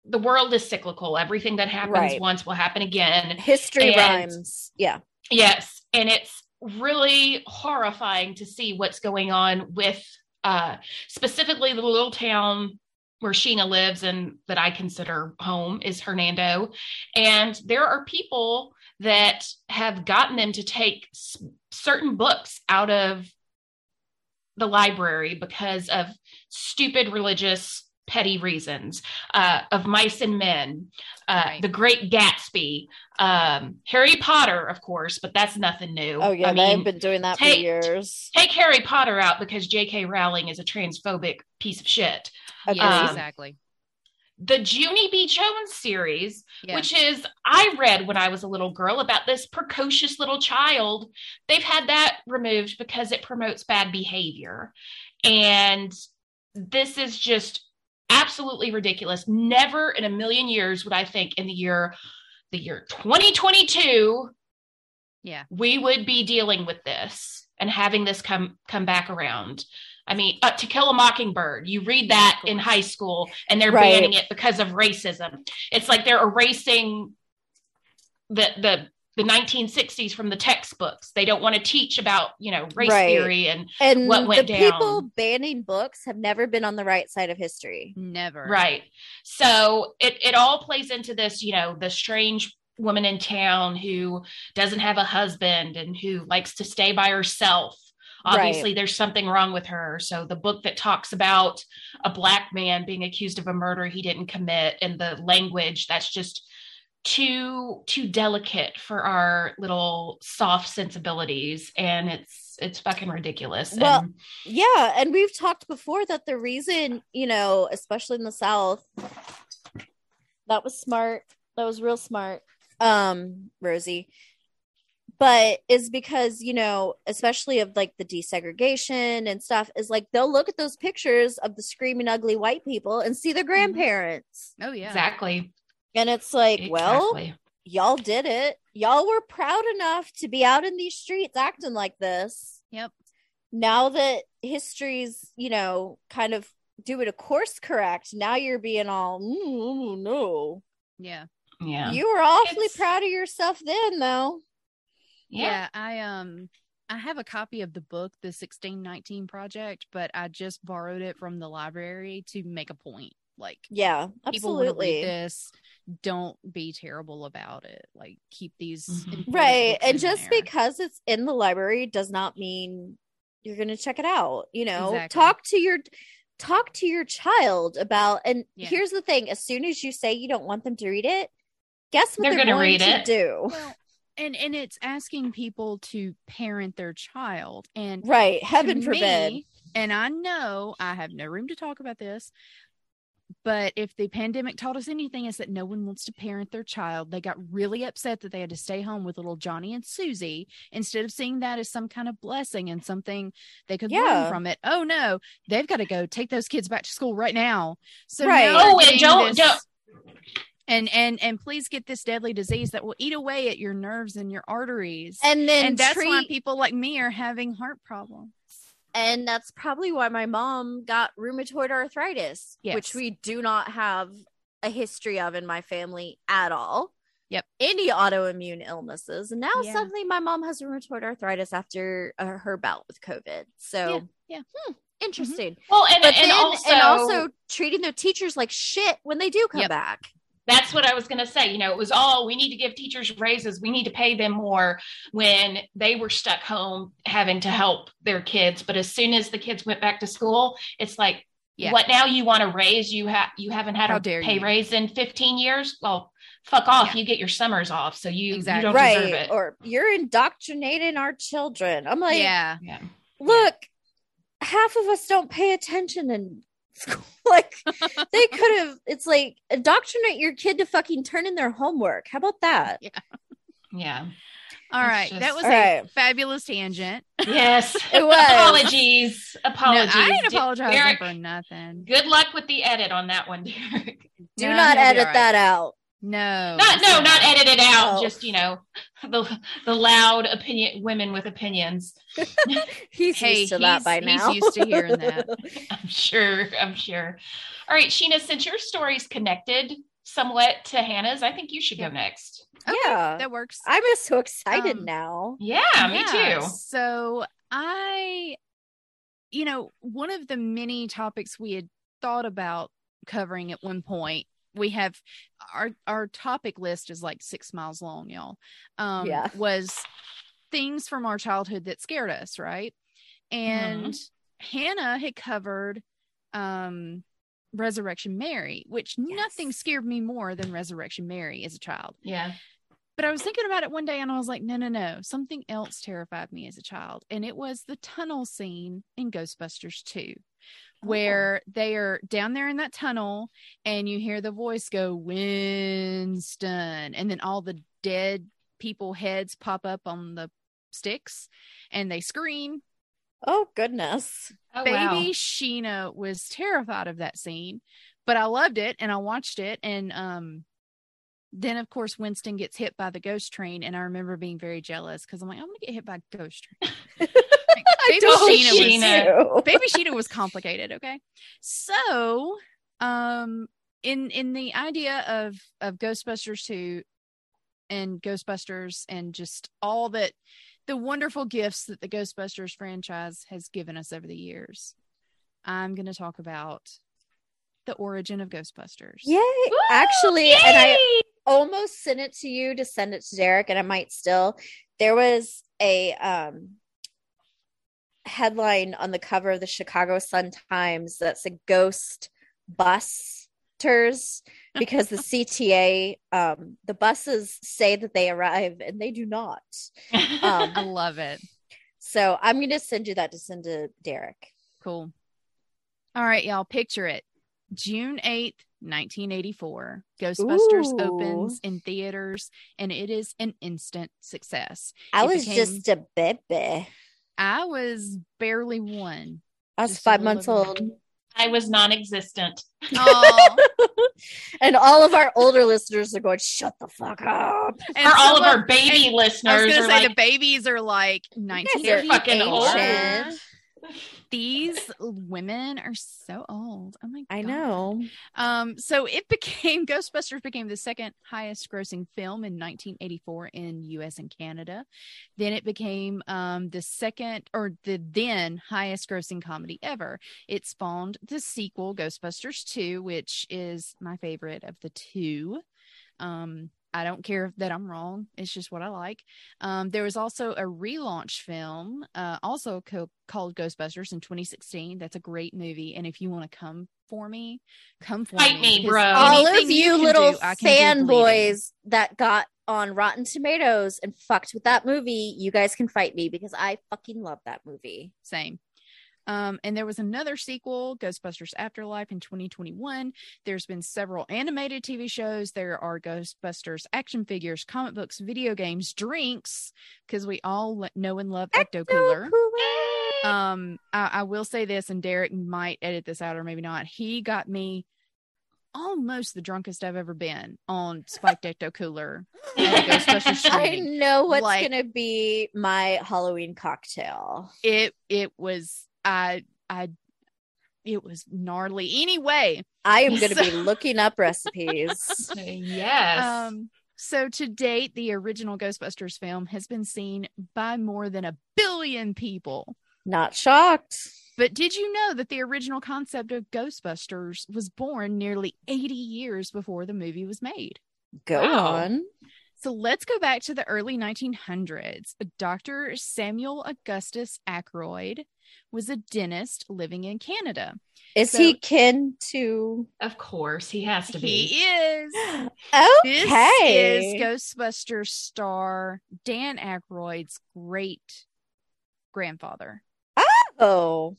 Speaker 3: the world is cyclical. Everything that happens right. once will happen again.
Speaker 1: History and, rhymes. Yeah.
Speaker 3: Yes. And it's really horrifying to see what's going on with uh, specifically the little town where Sheena lives and that I consider home is Hernando. And there are people that have gotten them to take s- certain books out of the library because of stupid religious petty reasons uh, of mice and men uh, right. the great gatsby um, harry potter of course but that's nothing new
Speaker 1: oh yeah I they've been doing that take, for years
Speaker 3: take harry potter out because j.k rowling is a transphobic piece of shit
Speaker 2: yeah, um, exactly
Speaker 3: the Junie B. Jones series, yeah. which is I read when I was a little girl about this precocious little child. They've had that removed because it promotes bad behavior. And this is just absolutely ridiculous. Never in a million years would I think in the year the year 2022
Speaker 2: yeah
Speaker 3: we would be dealing with this and having this come come back around I mean, uh, To Kill a Mockingbird. You read that in high school, and they're right. banning it because of racism. It's like they're erasing the the the 1960s from the textbooks. They don't want to teach about you know race right. theory and, and what went the
Speaker 1: down. People banning books have never been on the right side of history.
Speaker 2: Never.
Speaker 3: Right. So it it all plays into this. You know, the strange woman in town who doesn't have a husband and who likes to stay by herself obviously right. there's something wrong with her so the book that talks about a black man being accused of a murder he didn't commit and the language that's just too too delicate for our little soft sensibilities and it's it's fucking ridiculous
Speaker 1: well
Speaker 3: and,
Speaker 1: yeah and we've talked before that the reason you know especially in the south that was smart that was real smart um rosie but is because you know especially of like the desegregation and stuff is like they'll look at those pictures of the screaming ugly white people and see their mm-hmm. grandparents.
Speaker 2: Oh yeah.
Speaker 3: Exactly
Speaker 1: and it's like exactly. well y'all did it y'all were proud enough to be out in these streets acting like this
Speaker 2: yep
Speaker 1: now that history's you know kind of doing a course correct now you're being all mm, no
Speaker 2: yeah
Speaker 3: yeah
Speaker 1: you were awfully it's... proud of yourself then though
Speaker 2: yeah. yeah. I um I have a copy of the book, the 1619 project, but I just borrowed it from the library to make a point. Like
Speaker 1: Yeah, absolutely.
Speaker 2: this don't be terrible about it. Like keep these
Speaker 1: mm-hmm. Right. And just there. because it's in the library does not mean you're going to check it out, you know. Exactly. Talk to your talk to your child about and yeah. here's the thing, as soon as you say you don't want them to read it, guess what they're, they're going to read to it. do?
Speaker 2: Well, and and it's asking people to parent their child and
Speaker 1: right heaven forbid me,
Speaker 2: and i know i have no room to talk about this but if the pandemic taught us anything is that no one wants to parent their child. They got really upset that they had to stay home with little johnny and susie instead of seeing that as some kind of blessing and something they could yeah. learn from it. Oh no they've got to go take those kids back to school right now. So right. oh and don't this, don't and and and please get this deadly disease that will eat away at your nerves and your arteries.
Speaker 1: And then
Speaker 2: and that's treat... why people like me are having heart problems
Speaker 1: and that's probably why my mom got rheumatoid arthritis yes. which we do not have a history of in my family at all
Speaker 2: yep
Speaker 1: any autoimmune illnesses and now yeah. suddenly my mom has rheumatoid arthritis after uh, her bout with covid so
Speaker 2: yeah, yeah.
Speaker 1: Hmm, interesting
Speaker 3: mm-hmm. well and, and, then, also...
Speaker 1: and also treating their teachers like shit when they do come yep. back
Speaker 3: that's what I was going to say. You know, it was all we need to give teachers raises, we need to pay them more when they were stuck home having to help their kids. But as soon as the kids went back to school, it's like, yeah. what now you want to raise? You have you haven't had How a pay you. raise in 15 years? Well, fuck off. Yeah. You get your summers off. So you, exactly. you don't right. deserve it.
Speaker 1: Or you're indoctrinating our children. I'm like,
Speaker 2: yeah. yeah.
Speaker 1: Look, half of us don't pay attention and like they could have it's like indoctrinate your kid to fucking turn in their homework how about that
Speaker 2: yeah
Speaker 3: yeah
Speaker 2: all right, just, that was a right. fabulous tangent.
Speaker 3: Yes, it was. Apologies, apologies.
Speaker 2: No, I ain't apologizing Derek, for nothing.
Speaker 3: Good luck with the edit on that one, Derek.
Speaker 1: Do no, not edit right. that out.
Speaker 2: No,
Speaker 3: not no, not edited out. Oh. Just you know, the the loud opinion women with opinions.
Speaker 1: he's hey, used to that by now.
Speaker 2: He's used to hearing that.
Speaker 3: I'm sure. I'm sure. All right, Sheena. Since your story's connected somewhat to Hannah's, I think you should go next.
Speaker 2: Okay, yeah, that works.
Speaker 1: I'm just so excited um, now.
Speaker 3: Yeah, me yeah. too.
Speaker 2: So I, you know, one of the many topics we had thought about covering at one point we have our our topic list is like six miles long y'all um yeah. was things from our childhood that scared us right and mm-hmm. hannah had covered um resurrection mary which yes. nothing scared me more than resurrection mary as a child
Speaker 3: yeah
Speaker 2: but I was thinking about it one day and I was like, no, no, no. Something else terrified me as a child. And it was the tunnel scene in Ghostbusters 2 where oh. they are down there in that tunnel and you hear the voice go winston and then all the dead people heads pop up on the sticks and they scream
Speaker 1: oh goodness
Speaker 2: oh, baby wow. sheena was terrified of that scene but i loved it and i watched it and um then of course winston gets hit by the ghost train and i remember being very jealous because i'm like i'm gonna get hit by a ghost train baby Sheena, was, baby Sheena was complicated. Okay, so um, in in the idea of of Ghostbusters two and Ghostbusters and just all that the wonderful gifts that the Ghostbusters franchise has given us over the years, I'm going to talk about the origin of Ghostbusters.
Speaker 1: Yay! Woo! Actually, Yay! and I almost sent it to you to send it to Derek, and I might still. There was a um headline on the cover of the Chicago Sun Times that said "Ghost Busters" because the CTA, um, the buses say that they arrive and they do not.
Speaker 2: Um, I love it.
Speaker 1: So I'm going to send you that to send to Derek.
Speaker 2: Cool. All right, y'all. Picture it. June 8th, 1984. Ghostbusters Ooh. opens in theaters and it is an instant success.
Speaker 1: I it was became, just a baby.
Speaker 2: I was barely one.
Speaker 1: I was five months old.
Speaker 3: I was non-existent.
Speaker 1: and all of our older listeners are going, "Shut the fuck up!"
Speaker 3: And For all of our baby listeners, I
Speaker 2: was
Speaker 3: going
Speaker 2: to say like, the babies are like nineteen. They're fucking old these women are so old. Oh my god.
Speaker 1: I know.
Speaker 2: Um, so it became Ghostbusters became the second highest grossing film in 1984 in US and Canada. Then it became um the second or the then highest grossing comedy ever. It spawned the sequel, Ghostbusters 2, which is my favorite of the two. Um I don't care that I'm wrong. It's just what I like. Um, there was also a relaunch film, uh, also co- called Ghostbusters in 2016. That's a great movie. And if you want to come for me, come for
Speaker 3: Fight
Speaker 2: me.
Speaker 3: me bro.
Speaker 1: All of you, you little fanboys that got on Rotten Tomatoes and fucked with that movie, you guys can fight me because I fucking love that movie.
Speaker 2: Same. Um, and there was another sequel, Ghostbusters Afterlife, in 2021. There's been several animated TV shows. There are Ghostbusters action figures, comic books, video games, drinks, because we all know and love Ecto Cooler. Um, I, I will say this, and Derek might edit this out or maybe not. He got me almost the drunkest I've ever been on spiked ecto cooler.
Speaker 1: I know what's like, gonna be my Halloween cocktail.
Speaker 2: It it was I I it was gnarly. Anyway,
Speaker 1: I am going to so, be looking up recipes.
Speaker 3: yes. Um,
Speaker 2: so to date, the original Ghostbusters film has been seen by more than a billion people.
Speaker 1: Not shocked.
Speaker 2: But did you know that the original concept of Ghostbusters was born nearly 80 years before the movie was made?
Speaker 1: Go wow. on.
Speaker 2: So let's go back to the early 1900s. Dr. Samuel Augustus Aykroyd was a dentist living in Canada.
Speaker 1: Is so, he kin to?
Speaker 3: Of course, he has to be.
Speaker 2: He is.
Speaker 1: okay.
Speaker 2: This is Ghostbusters star Dan Aykroyd's great grandfather.
Speaker 1: Oh.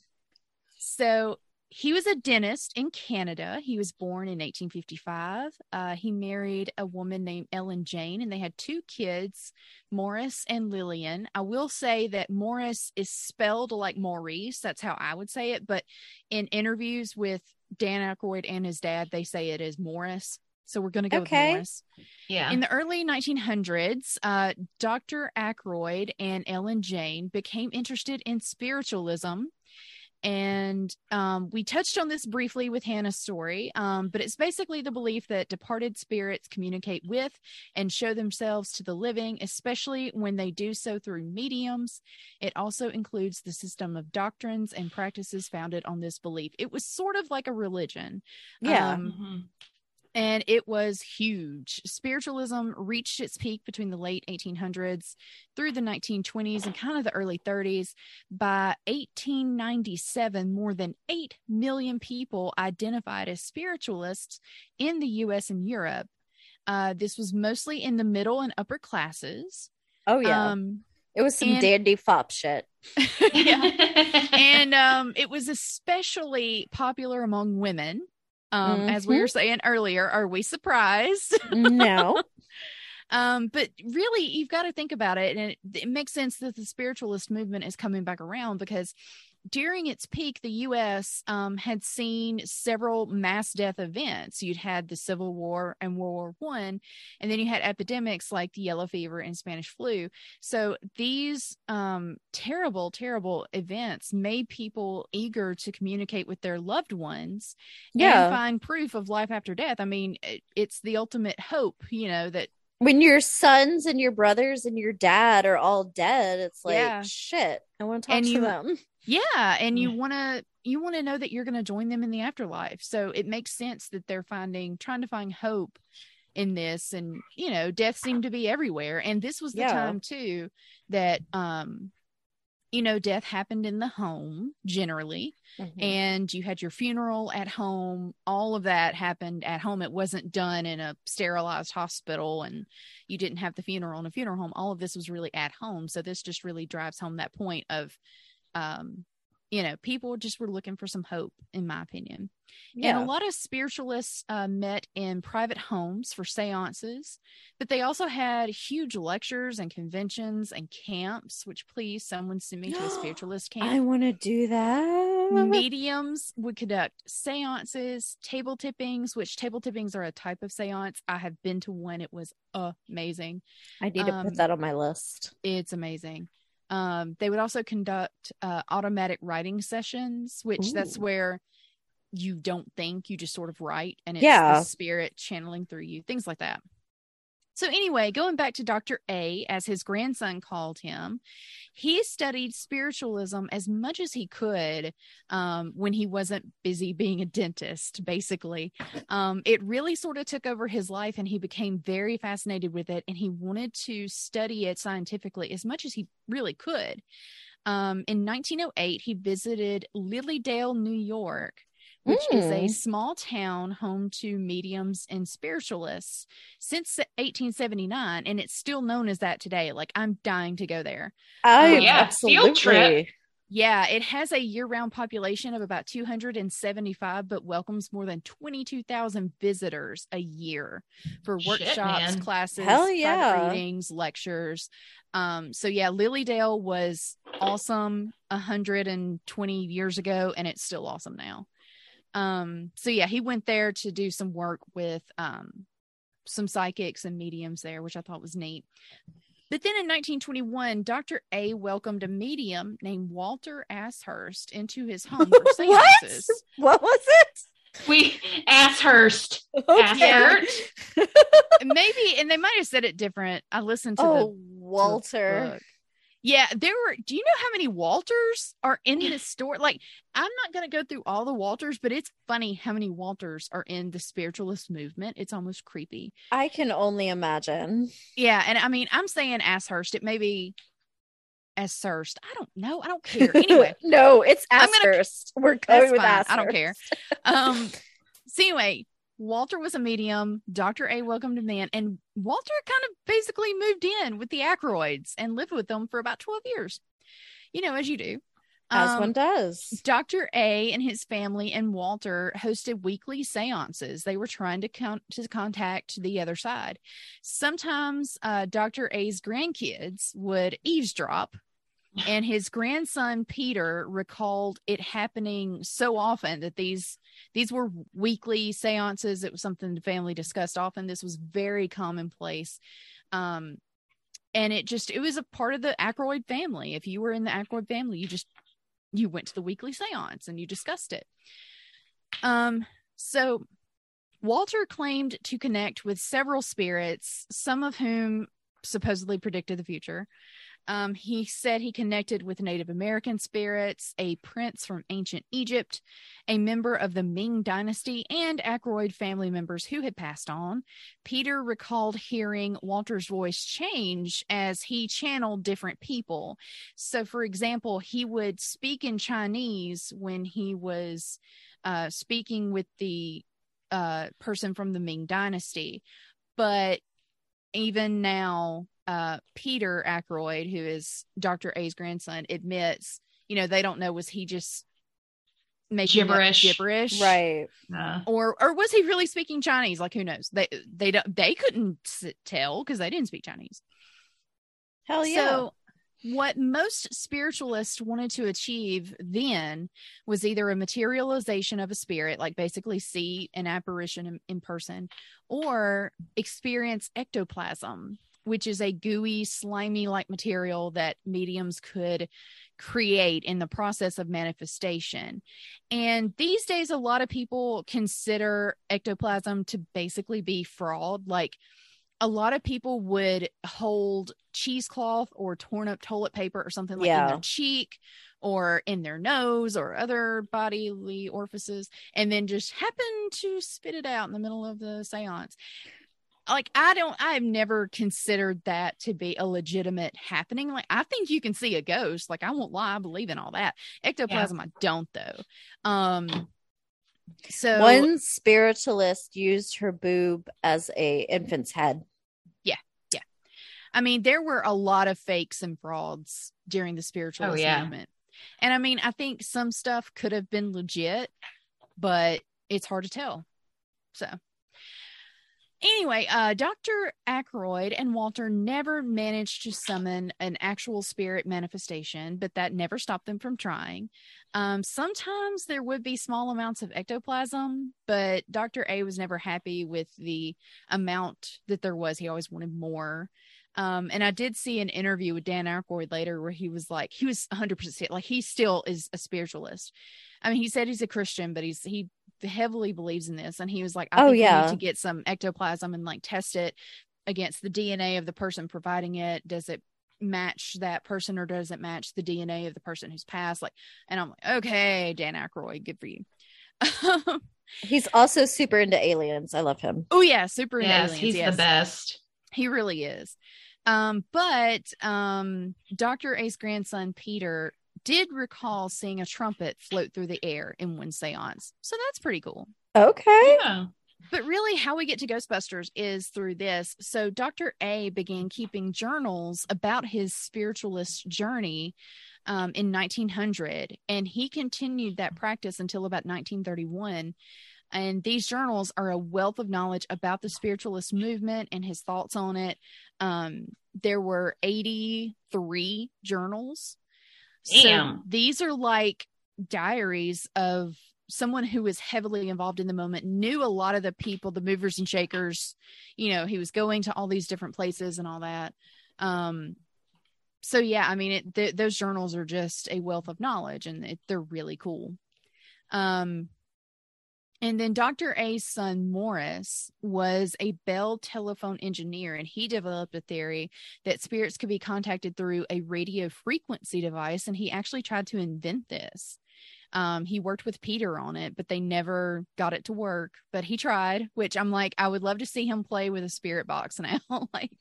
Speaker 2: So he was a dentist in Canada. He was born in 1855. Uh, he married a woman named Ellen Jane, and they had two kids, Morris and Lillian. I will say that Morris is spelled like Maurice. That's how I would say it. But in interviews with Dan Aykroyd and his dad, they say it is Morris. So we're going to go okay. with Morris.
Speaker 3: Yeah.
Speaker 2: In the early 1900s, uh, Dr. Aykroyd and Ellen Jane became interested in spiritualism and um, we touched on this briefly with Hannah's story, um, but it's basically the belief that departed spirits communicate with and show themselves to the living, especially when they do so through mediums. It also includes the system of doctrines and practices founded on this belief. It was sort of like a religion.
Speaker 1: Yeah. Um, mm-hmm
Speaker 2: and it was huge. Spiritualism reached its peak between the late 1800s through the 1920s and kind of the early 30s. By 1897, more than 8 million people identified as spiritualists in the US and Europe. Uh, this was mostly in the middle and upper classes.
Speaker 1: Oh, yeah. Um, it was some and, dandy fop shit.
Speaker 2: yeah. and um, it was especially popular among women um, mm-hmm. as we were mm-hmm. saying earlier. Are we surprised?
Speaker 1: No.
Speaker 2: um, but really, you've got to think about it, and it, it makes sense that the spiritualist movement is coming back around because during its peak, the U.S. Um, had seen several mass death events. You'd had the Civil War and World War One, and then you had epidemics like the yellow fever and Spanish flu. So these um, terrible, terrible events made people eager to communicate with their loved ones yeah. and find proof of life after death. I mean, it, it's the ultimate hope, you know, that
Speaker 1: when your sons and your brothers and your dad are all dead, it's like yeah. shit. I want to talk and to
Speaker 2: you,
Speaker 1: them.
Speaker 2: Yeah, and you want to you want to know that you're going to join them in the afterlife. So it makes sense that they're finding trying to find hope in this and you know, death seemed to be everywhere and this was the yeah. time too that um you know, death happened in the home generally, mm-hmm. and you had your funeral at home. All of that happened at home. It wasn't done in a sterilized hospital, and you didn't have the funeral in a funeral home. All of this was really at home. So, this just really drives home that point of um, you know, people just were looking for some hope, in my opinion. Yeah. And a lot of spiritualists uh, met in private homes for seances, but they also had huge lectures and conventions and camps, which please, someone send me to a spiritualist camp.
Speaker 1: I want to do that.
Speaker 2: Mediums would conduct seances, table tippings, which table tippings are a type of seance. I have been to one, it was amazing.
Speaker 1: I need to um, put that on my list.
Speaker 2: It's amazing. Um, they would also conduct uh, automatic writing sessions, which Ooh. that's where you don't think, you just sort of write, and it's yeah. the spirit channeling through you, things like that. So, anyway, going back to Dr. A, as his grandson called him, he studied spiritualism as much as he could um, when he wasn't busy being a dentist, basically. Um, it really sort of took over his life, and he became very fascinated with it, and he wanted to study it scientifically as much as he really could. Um, in 1908, he visited Lily Dale, New York which mm. is a hmm. small town home to mediums and spiritualists since 1879 and it's still known as that today like i'm dying to go there
Speaker 1: oh um, yeah absolutely field trip.
Speaker 2: yeah it has a year-round population of about 275 but welcomes more than 22,000 visitors a year for workshops Shit, classes Hell yeah. readings lectures um, so yeah lily dale was awesome 120 years ago and it's still awesome now um, so yeah, he went there to do some work with um, some psychics and mediums there, which I thought was neat. But then in 1921, Dr. A welcomed a medium named Walter Ashurst into his home for seances.
Speaker 1: what? what was it?
Speaker 3: We Ashurst. Okay.
Speaker 2: Maybe, and they might have said it different. I listened to oh, the
Speaker 1: Walter.
Speaker 2: Yeah, there were. Do you know how many Walters are in this store? Like, I'm not going to go through all the Walters, but it's funny how many Walters are in the spiritualist movement. It's almost creepy.
Speaker 1: I can only imagine.
Speaker 2: Yeah, and I mean, I'm saying Ashurst. It may be Ashurst. I don't know. I don't care. Anyway,
Speaker 1: no, it's Ashurst. We're going with Ashurst.
Speaker 2: I don't care. Um. so anyway, Walter was a medium. Dr. A welcomed him in, and Walter kind of basically moved in with the Aykroyds and lived with them for about 12 years. You know, as you do.
Speaker 1: As um, one does.
Speaker 2: Dr. A and his family and Walter hosted weekly seances. They were trying to, con- to contact the other side. Sometimes uh, Dr. A's grandkids would eavesdrop and his grandson Peter recalled it happening so often that these these were weekly seances. It was something the family discussed often. This was very commonplace. Um, and it just it was a part of the Aykroyd family. If you were in the Aykroyd family, you just you went to the weekly seance and you discussed it. Um, so Walter claimed to connect with several spirits, some of whom supposedly predicted the future. Um, he said he connected with Native American spirits, a prince from ancient Egypt, a member of the Ming dynasty, and Aykroyd family members who had passed on. Peter recalled hearing Walter's voice change as he channeled different people. So, for example, he would speak in Chinese when he was uh, speaking with the uh, person from the Ming dynasty. But even now, uh, Peter Aykroyd, who is Dr. A's grandson, admits, you know, they don't know was he just making
Speaker 3: gibberish,
Speaker 2: gibberish,
Speaker 1: right?
Speaker 2: Uh, or or was he really speaking Chinese? Like who knows? They they don't they couldn't tell because they didn't speak Chinese.
Speaker 1: Hell yeah. So
Speaker 2: what most spiritualists wanted to achieve then was either a materialization of a spirit, like basically see an apparition in, in person, or experience ectoplasm, which is a gooey, slimy like material that mediums could create in the process of manifestation. And these days, a lot of people consider ectoplasm to basically be fraud. Like a lot of people would hold cheesecloth or torn up toilet paper or something like yeah. in their cheek or in their nose or other bodily orifices and then just happen to spit it out in the middle of the seance like I don't I've never considered that to be a legitimate happening. Like I think you can see a ghost. Like I won't lie, I believe in all that. Ectoplasm yeah. I don't though. Um so
Speaker 1: one spiritualist used her boob as a infant's head.
Speaker 2: Yeah, yeah. I mean, there were a lot of fakes and frauds during the spiritualist oh, yeah. movement. And I mean, I think some stuff could have been legit, but it's hard to tell. So Anyway, uh, Dr. Aykroyd and Walter never managed to summon an actual spirit manifestation, but that never stopped them from trying. Um, sometimes there would be small amounts of ectoplasm, but Dr. A was never happy with the amount that there was. He always wanted more. Um, and I did see an interview with Dan Aykroyd later where he was like, he was 100% like, he still is a spiritualist. I mean, he said he's a Christian, but he's, he heavily believes in this. And he was like, I oh, yeah. to get some ectoplasm and like test it against the DNA of the person providing it. Does it match that person or does it match the DNA of the person who's passed? Like, and I'm like, okay, Dan Aykroyd, good for you.
Speaker 1: He's also super into aliens. I love him.
Speaker 2: Oh yeah, super into yes, aliens.
Speaker 3: He's yes. the best.
Speaker 2: He really is. Um, but um, Dr. A's grandson Peter did recall seeing a trumpet float through the air in one seance. So that's pretty cool.
Speaker 1: Okay.
Speaker 2: Yeah. But really, how we get to Ghostbusters is through this. So, Dr. A began keeping journals about his spiritualist journey um, in 1900, and he continued that practice until about 1931. And these journals are a wealth of knowledge about the spiritualist movement and his thoughts on it. Um, there were 83 journals
Speaker 3: Damn.
Speaker 2: So these are like diaries of someone who was heavily involved in the moment, knew a lot of the people, the movers and shakers. You know, he was going to all these different places and all that. Um, so yeah, I mean, it, th- those journals are just a wealth of knowledge, and it, they're really cool. Um, and then Dr. A's son, Morris, was a Bell telephone engineer, and he developed a theory that spirits could be contacted through a radio frequency device. And he actually tried to invent this. Um, he worked with Peter on it, but they never got it to work. But he tried, which I'm like, I would love to see him play with a spirit box now. like,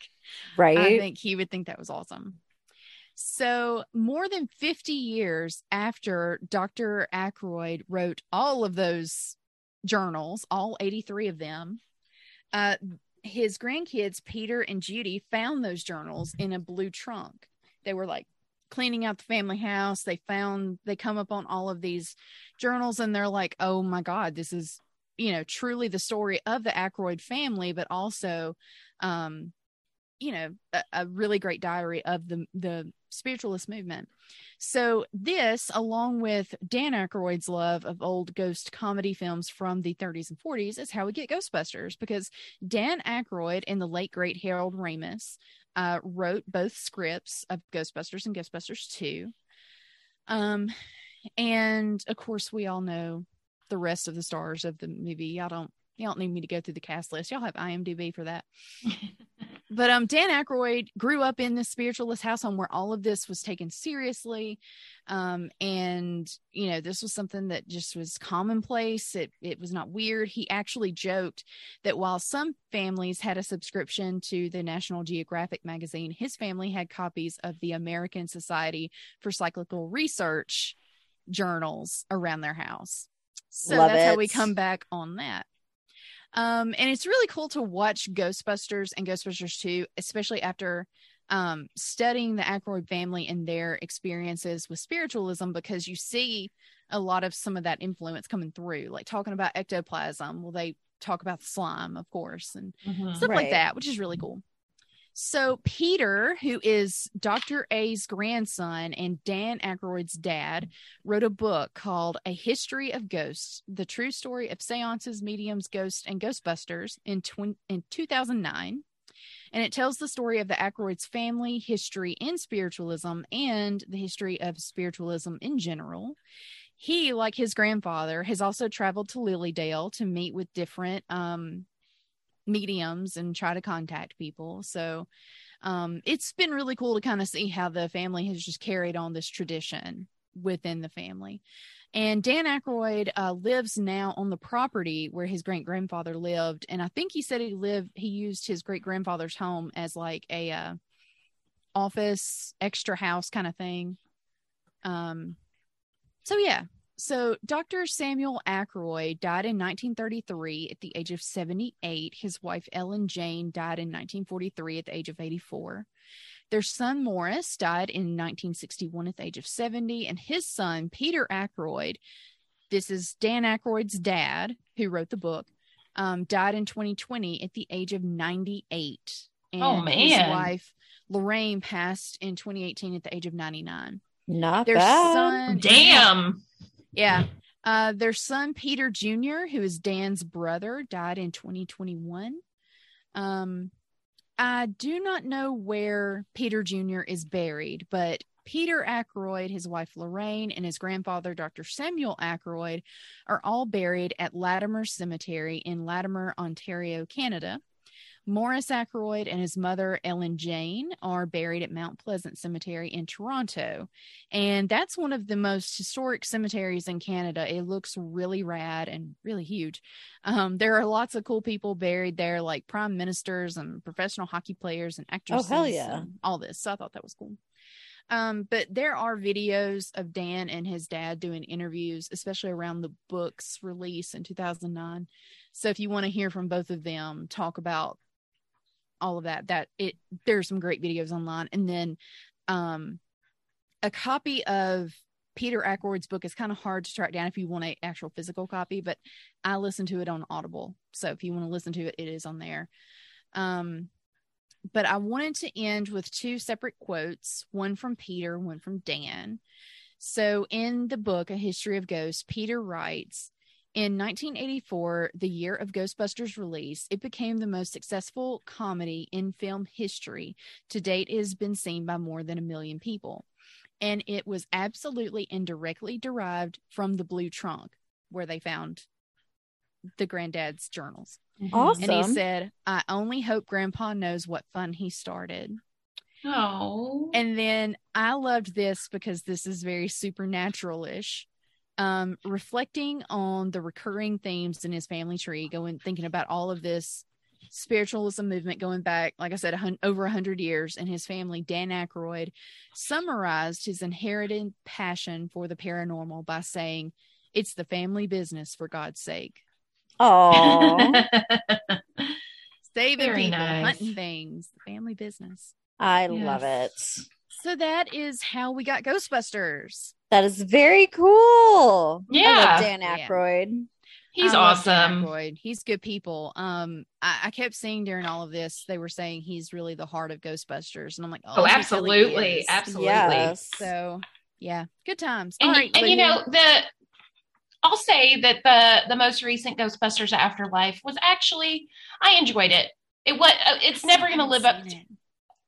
Speaker 1: right?
Speaker 2: I think he would think that was awesome. So, more than 50 years after Dr. Aykroyd wrote all of those journals, all 83 of them. Uh, his grandkids, Peter and Judy, found those journals in a blue trunk. They were like cleaning out the family house. They found, they come up on all of these journals and they're like, oh my God, this is, you know, truly the story of the Aykroyd family, but also, um, you know, a, a really great diary of the, the spiritualist movement. So this, along with Dan Aykroyd's love of old ghost comedy films from the 30s and 40s, is how we get Ghostbusters. Because Dan Aykroyd and the late great Harold Ramis uh, wrote both scripts of Ghostbusters and Ghostbusters 2. Um, and of course, we all know the rest of the stars of the movie. I don't you don't need me to go through the cast list. Y'all have IMDb for that. but um, Dan Aykroyd grew up in this spiritualist house household where all of this was taken seriously, um, and you know this was something that just was commonplace. It it was not weird. He actually joked that while some families had a subscription to the National Geographic magazine, his family had copies of the American Society for Psychical Research journals around their house. So Love that's it. how we come back on that. Um, and it's really cool to watch Ghostbusters and Ghostbusters 2, especially after um, studying the Aykroyd family and their experiences with spiritualism, because you see a lot of some of that influence coming through, like talking about ectoplasm. Well, they talk about the slime, of course, and mm-hmm, stuff right. like that, which is really cool. So Peter, who is Dr. A's grandson and Dan Aykroyd's dad, wrote a book called A History of Ghosts: The True Story of Seances, Mediums, Ghosts, and Ghostbusters in tw- in 2009. And it tells the story of the Aykroyd's family, history in spiritualism, and the history of spiritualism in general. He, like his grandfather, has also traveled to Lily Dale to meet with different um, mediums and try to contact people. So um, it's been really cool to kind of see how the family has just carried on this tradition within the family. And Dan Aykroyd uh, lives now on the property where his great grandfather lived, and I think he said he lived. He used his great grandfather's home as like a uh, office, extra house kind of thing. Um, so yeah, so, Dr. Samuel Aykroyd died in 1933 at the age of 78. His wife, Ellen Jane, died in 1943 at the age of 84. Their son Morris died in 1961 at the age of 70, and his son Peter Aykroyd, this is Dan Aykroyd's dad who wrote the book, um, died in 2020 at the age of 98. And
Speaker 3: oh man,
Speaker 2: his wife Lorraine passed in 2018 at the age of 99.
Speaker 1: Not their bad. son.
Speaker 3: Damn.
Speaker 2: Yeah. Uh, their son Peter Jr., who is Dan's brother, died in 2021. Um, I do not know where Peter Jr. is buried, but Peter Aykroyd, his wife Lorraine, and his grandfather, Dr. Samuel Aykroyd, are all buried at Latimer Cemetery in Latimer, Ontario, Canada. Morris Aykroyd and his mother, Ellen Jane, are buried at Mount Pleasant Cemetery in Toronto. And that's one of the most historic cemeteries in Canada. It looks really rad and really huge. Um, there are lots of cool people buried there, like prime ministers and professional hockey players and actresses.
Speaker 1: Oh, hell yeah.
Speaker 2: All this. So I thought that was cool. Um, but there are videos of Dan and his dad doing interviews, especially around the book's release in 2009. So if you want to hear from both of them talk about all of that that it there's some great videos online and then um a copy of Peter Aykroyd's book is kind of hard to track down if you want an actual physical copy, but I listen to it on Audible. So if you want to listen to it, it is on there. Um, but I wanted to end with two separate quotes, one from Peter, one from Dan. So in the book, A History of Ghosts, Peter writes, in 1984, the year of Ghostbusters' release, it became the most successful comedy in film history. To date, it has been seen by more than a million people. And it was absolutely indirectly derived from the Blue Trunk, where they found the granddad's journals.
Speaker 1: Awesome.
Speaker 2: And he said, I only hope grandpa knows what fun he started.
Speaker 3: Oh.
Speaker 2: And then I loved this because this is very supernatural ish um, reflecting on the recurring themes in his family tree, going thinking about all of this spiritualism movement going back, like I said, a hun- over a hundred years, and his family, Dan Aykroyd, summarized his inherited passion for the paranormal by saying, "It's the family business, for God's sake."
Speaker 1: Oh,
Speaker 2: saving Very people, nice. hunting things, the family business.
Speaker 1: I yes. love it.
Speaker 2: So that is how we got Ghostbusters.
Speaker 1: That is very cool.
Speaker 3: Yeah.
Speaker 1: Dan Aykroyd. Yeah.
Speaker 3: He's awesome. Aykroyd.
Speaker 2: He's good people. Um, I, I, kept seeing during all of this, they were saying he's really the heart of Ghostbusters, and I'm like,
Speaker 3: oh, oh absolutely, really absolutely. Yes.
Speaker 2: So, yeah, good times.
Speaker 3: And, and you know the, I'll say that the the most recent Ghostbusters Afterlife was actually I enjoyed it. It what uh, it's never going to live up. To,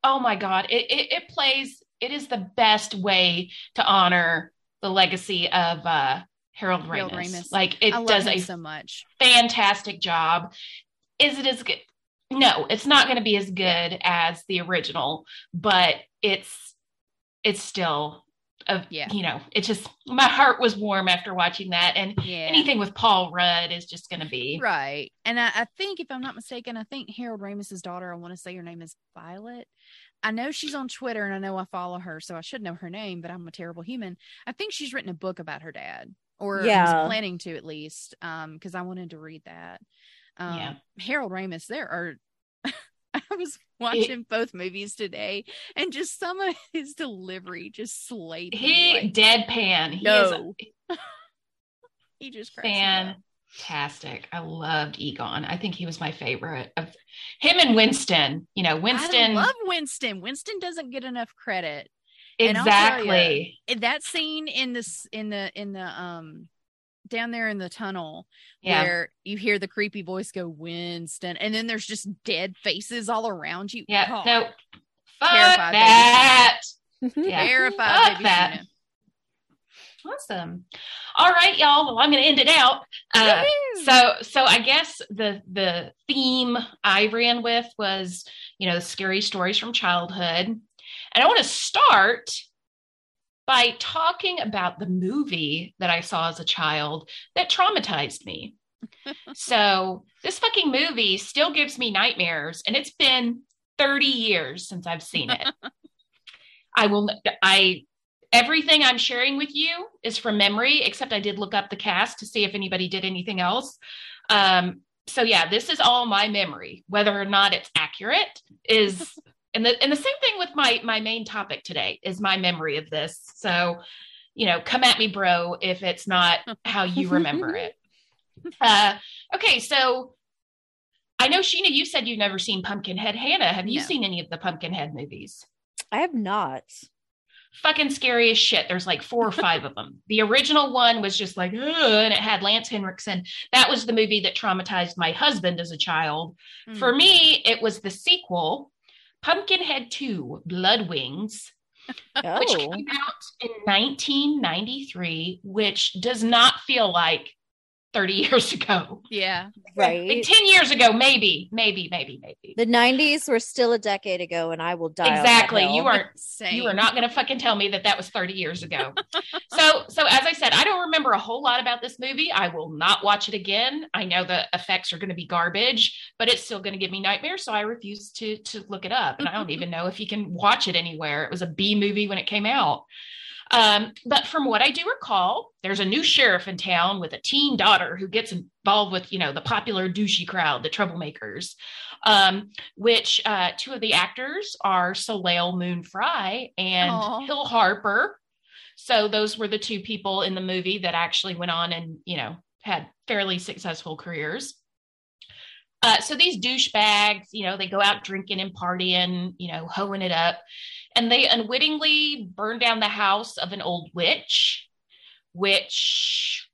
Speaker 3: oh my god, it, it it plays. It is the best way to honor the legacy of uh, Harold, Harold Ramis. Ramis. Like it does a
Speaker 2: so much
Speaker 3: fantastic job. Is it as good? No, it's not going to be as good as the original, but it's it's still of yeah. you know, it just my heart was warm after watching that. And yeah. anything with Paul Rudd is just gonna be
Speaker 2: right. And I, I, think if I'm not mistaken, I think Harold Ramis's daughter, I want to say her name is Violet. I know she's on Twitter and I know I follow her, so I should know her name, but I'm a terrible human. I think she's written a book about her dad, or yeah. planning to at least, um, because I wanted to read that. Um, yeah. Harold Ramis, there are. I was watching it, both movies today, and just some of his delivery just slayed.
Speaker 3: He like, deadpan. He no.
Speaker 2: is. he just
Speaker 3: fan fantastic. I loved Egon. I think he was my favorite of him and Winston. You know, Winston.
Speaker 2: I love Winston. Winston doesn't get enough credit.
Speaker 3: Exactly.
Speaker 2: You, that scene in this in the in the um down there in the tunnel
Speaker 3: yeah.
Speaker 2: where you hear the creepy voice go Winston, and then there's just dead faces all around you.
Speaker 3: Yeah. Oh, no. Terrified. That.
Speaker 2: yeah. Terrified. Fuck that.
Speaker 3: Awesome. All right, y'all. Well, I'm going to end it out. Uh, so, so I guess the the theme I ran with was, you know, scary stories from childhood, and I want to start by talking about the movie that I saw as a child that traumatized me. so, this fucking movie still gives me nightmares, and it's been 30 years since I've seen it. I will. I everything I'm sharing with you is from memory, except I did look up the cast to see if anybody did anything else. Um, so yeah, this is all my memory. Whether or not it's accurate is and the and the same thing with my my main topic today is my memory of this. So, you know, come at me, bro, if it's not how you remember it. Uh, okay, so I know Sheena, you said you've never seen Pumpkinhead. Hannah, have you no. seen any of the Pumpkinhead movies?
Speaker 1: I have not.
Speaker 3: Fucking scary as shit. There's like four or five of them. The original one was just like, and it had Lance Henriksen. That was the movie that traumatized my husband as a child. Mm. For me, it was the sequel, Pumpkinhead 2 Blood Wings, oh. which came out in 1993, which does not feel like 30 years ago.
Speaker 2: Yeah.
Speaker 1: Right.
Speaker 3: Like 10 years ago, maybe, maybe, maybe, maybe.
Speaker 1: The 90s were still a decade ago, and I will die.
Speaker 3: Exactly. You are you are not going to fucking tell me that that was 30 years ago. so, so as I said, I don't remember a whole lot about this movie. I will not watch it again. I know the effects are going to be garbage, but it's still going to give me nightmares. So I refuse to to look it up. And I don't even know if you can watch it anywhere. It was a B movie when it came out. Um, but from what I do recall, there's a new sheriff in town with a teen daughter who gets involved with, you know, the popular douchey crowd, the troublemakers. Um, which uh, two of the actors are Soleil Moon Frye and Aww. Hill Harper. So those were the two people in the movie that actually went on and, you know, had fairly successful careers. Uh, so these douchebags, you know, they go out drinking and partying, you know, hoeing it up and they unwittingly burn down the house of an old witch, which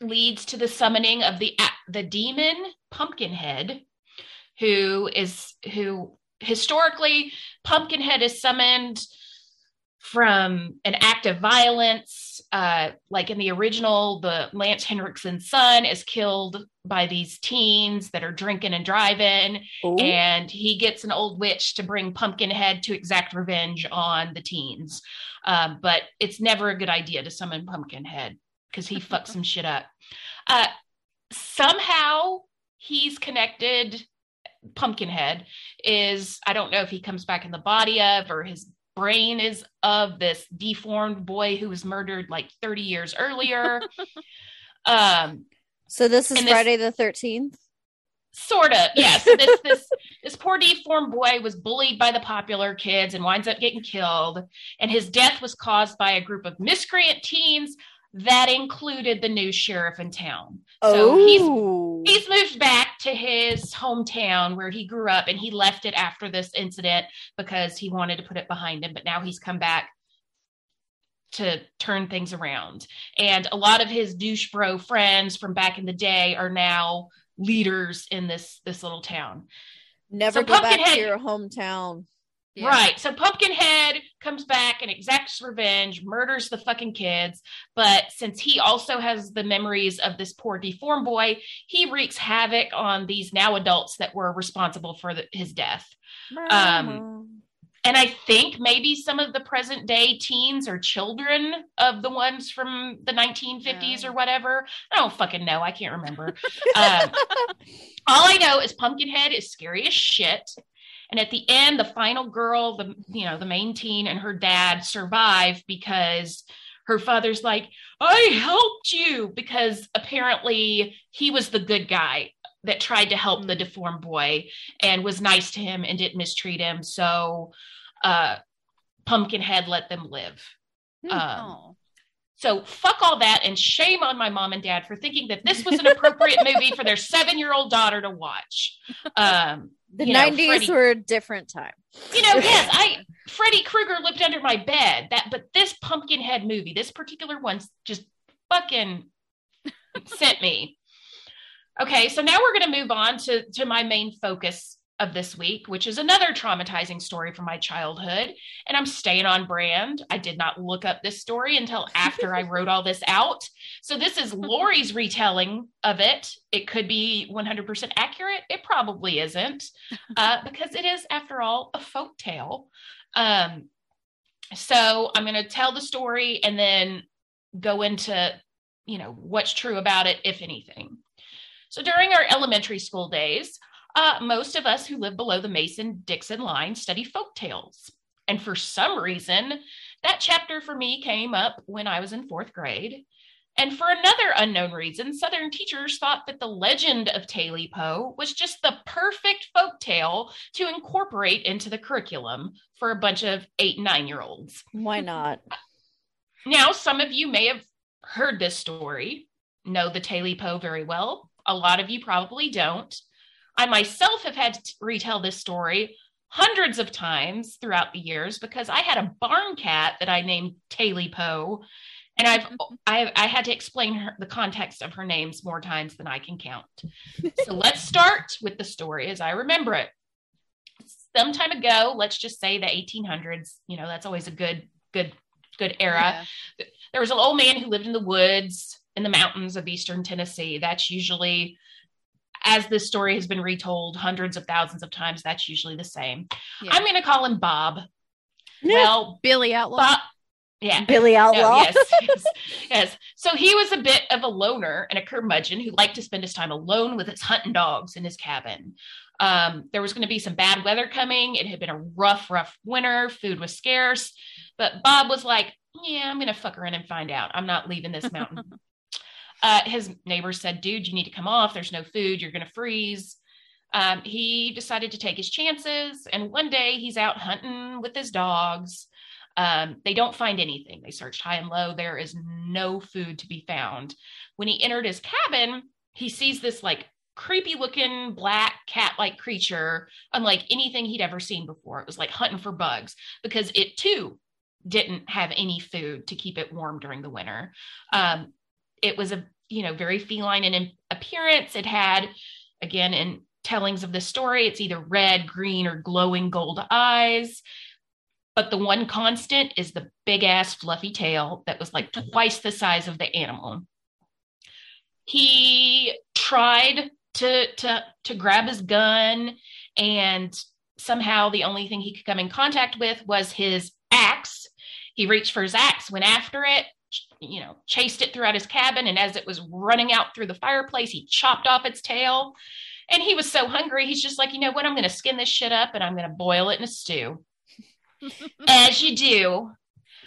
Speaker 3: leads to the summoning of the the demon Pumpkinhead, who is who historically Pumpkinhead is summoned from an act of violence. Uh, like in the original, the Lance Henriksen's son is killed by these teens that are drinking and driving, Ooh. and he gets an old witch to bring Pumpkinhead to exact revenge on the teens. Um, but it's never a good idea to summon Pumpkinhead because he fucks some shit up. Uh, somehow he's connected. Pumpkinhead is I don't know if he comes back in the body of or his brain is of this deformed boy who was murdered like 30 years earlier. um,
Speaker 1: so this is Friday this, the 13th?
Speaker 3: Sort of, yeah. So this this this poor deformed boy was bullied by the popular kids and winds up getting killed. And his death was caused by a group of miscreant teens that included the new sheriff in town. So oh. he's he's moved back to his hometown where he grew up and he left it after this incident because he wanted to put it behind him, but now he's come back to turn things around. And a lot of his douche bro friends from back in the day are now leaders in this this little town.
Speaker 1: Never so go back to your hometown.
Speaker 3: Yeah. Right. So Pumpkinhead comes back and exacts revenge, murders the fucking kids. But since he also has the memories of this poor deformed boy, he wreaks havoc on these now adults that were responsible for the, his death. Um, and I think maybe some of the present day teens or children of the ones from the 1950s yeah. or whatever. I don't fucking know. I can't remember. um, all I know is Pumpkinhead is scary as shit. And at the end, the final girl, the you know, the main teen and her dad survive because her father's like, I helped you because apparently he was the good guy that tried to help the deformed boy and was nice to him and didn't mistreat him. So uh, Pumpkinhead let them live. Hmm. Um, so fuck all that and shame on my mom and dad for thinking that this was an appropriate movie for their seven year old daughter to watch. Um,
Speaker 1: the nineties were a different time.
Speaker 3: You know, yes, I Freddy Krueger lived under my bed. That, but this Pumpkinhead movie, this particular one, just fucking sent me. Okay, so now we're going to move on to to my main focus of this week, which is another traumatizing story from my childhood. And I'm staying on brand. I did not look up this story until after I wrote all this out. So this is Lori's retelling of it. It could be 100% accurate. It probably isn't, uh, because it is, after all, a folk tale. Um, so I'm going to tell the story and then go into, you know, what's true about it, if anything. So during our elementary school days, uh, most of us who live below the Mason Dixon line study folk tales. And for some reason, that chapter for me came up when I was in fourth grade. And for another unknown reason, Southern teachers thought that the legend of Taily Po was just the perfect folk tale to incorporate into the curriculum for a bunch of eight and nine year olds.
Speaker 1: Why not?
Speaker 3: Now, some of you may have heard this story, know the Taily Po very well. A lot of you probably don't. I myself have had to retell this story hundreds of times throughout the years because I had a barn cat that I named Taily Po and I've mm-hmm. I've I had to explain her, the context of her names more times than I can count. so let's start with the story as I remember it. Some time ago, let's just say the 1800s. You know, that's always a good good good era. Yeah. There was an old man who lived in the woods in the mountains of eastern Tennessee. That's usually as this story has been retold hundreds of thousands of times, that's usually the same. Yeah. I'm going to call him Bob.
Speaker 2: Well, Billy Outlaw. Bob,
Speaker 3: yeah.
Speaker 1: Billy Outlaw. No,
Speaker 3: yes, yes, yes. So he was a bit of a loner and a curmudgeon who liked to spend his time alone with his hunting dogs in his cabin. Um, there was going to be some bad weather coming. It had been a rough, rough winter. Food was scarce. But Bob was like, Yeah, I'm going to fuck around and find out. I'm not leaving this mountain. uh, his neighbors said, Dude, you need to come off. There's no food. You're going to freeze. Um, he decided to take his chances. And one day he's out hunting with his dogs um, they don't find anything. They searched high and low. There is no food to be found. When he entered his cabin, he sees this like creepy looking black cat like creature, unlike anything he'd ever seen before. It was like hunting for bugs because it too didn't have any food to keep it warm during the winter. Um, it was a you know very feline in appearance. It had again in tellings of the story, it's either red, green, or glowing gold eyes. But the one constant is the big ass fluffy tail that was like mm-hmm. twice the size of the animal. He tried to to to grab his gun and somehow the only thing he could come in contact with was his axe. He reached for his axe, went after it, you know, chased it throughout his cabin and as it was running out through the fireplace, he chopped off its tail. And he was so hungry, he's just like, you know what? I'm going to skin this shit up and I'm going to boil it in a stew as you do.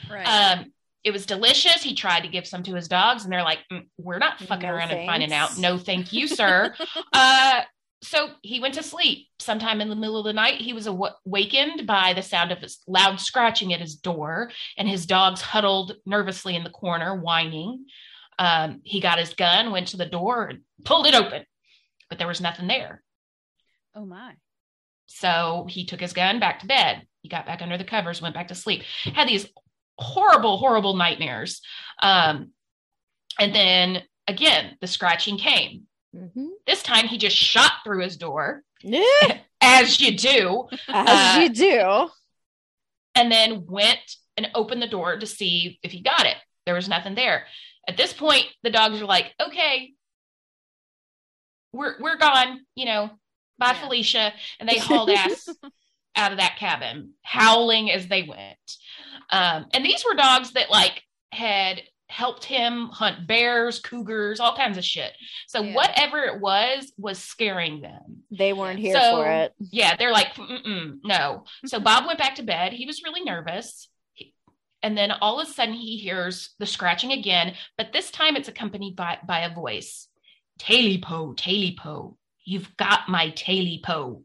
Speaker 3: Right. Um, it was delicious. He tried to give some to his dogs, and they're like, mm, "We're not fucking no around thanks. and finding out." No, thank you, sir. uh, so he went to sleep. Sometime in the middle of the night, he was awakened by the sound of his loud scratching at his door, and his dogs huddled nervously in the corner, whining. Um, he got his gun, went to the door, and pulled it open, but there was nothing there.
Speaker 2: Oh my!
Speaker 3: So he took his gun back to bed. He got back under the covers, went back to sleep, had these horrible, horrible nightmares. Um, and then again, the scratching came. Mm-hmm. This time he just shot through his door, as you do.
Speaker 1: As uh, you do.
Speaker 3: And then went and opened the door to see if he got it. There was nothing there. At this point, the dogs are like, okay, we're we're gone, you know, bye yeah. Felicia. And they hauled ass out of that cabin, howling as they went. Um, and these were dogs that like had helped him hunt bears, cougars, all kinds of shit. So yeah. whatever it was was scaring them.
Speaker 1: They weren't here so, for it.
Speaker 3: Yeah, they're like, no. So Bob went back to bed. He was really nervous. and then all of a sudden he hears the scratching again, but this time it's accompanied by, by a voice. Taily Po, Taily Po, you've got my Taily Po.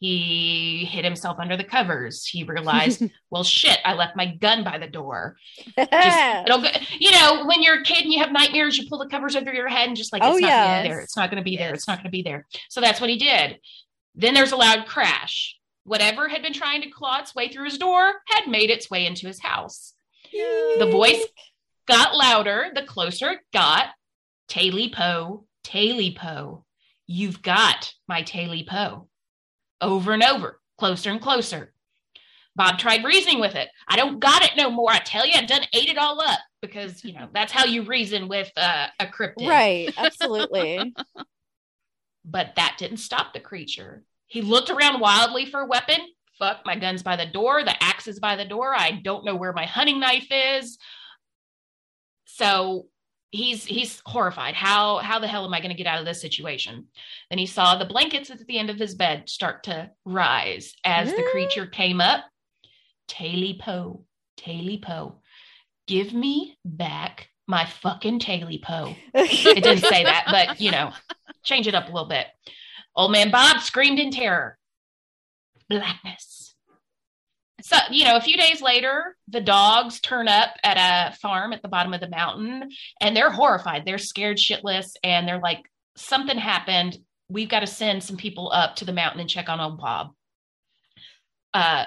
Speaker 3: He hid himself under the covers. He realized, well, shit, I left my gun by the door. Just, it'll go, you know, when you're a kid and you have nightmares, you pull the covers over your head and just like, oh, it's oh, not yes. there. It's not going to be there. It's not going to be there. So that's what he did. Then there's a loud crash. Whatever had been trying to claw its way through his door had made its way into his house. Yay. The voice got louder the closer it got. Taily Po, Taily Po, you've got my Taily Po over and over, closer and closer. Bob tried reasoning with it. I don't got it no more. I tell you, I done ate it all up because you know that's how you reason with uh, a cryptid,
Speaker 1: right? Absolutely.
Speaker 3: but that didn't stop the creature. He looked around wildly for a weapon. Fuck, my gun's by the door. The axe is by the door. I don't know where my hunting knife is. So he's he's horrified how how the hell am i going to get out of this situation then he saw the blankets at the end of his bed start to rise as the creature came up taily po taily po give me back my fucking Taily-Po. it didn't say that, but you know, change it up a little bit. Old man Bob screamed in terror. Blackness. So, you know, a few days later, the dogs turn up at a farm at the bottom of the mountain and they're horrified. They're scared shitless and they're like, something happened. We've got to send some people up to the mountain and check on old Bob. Uh,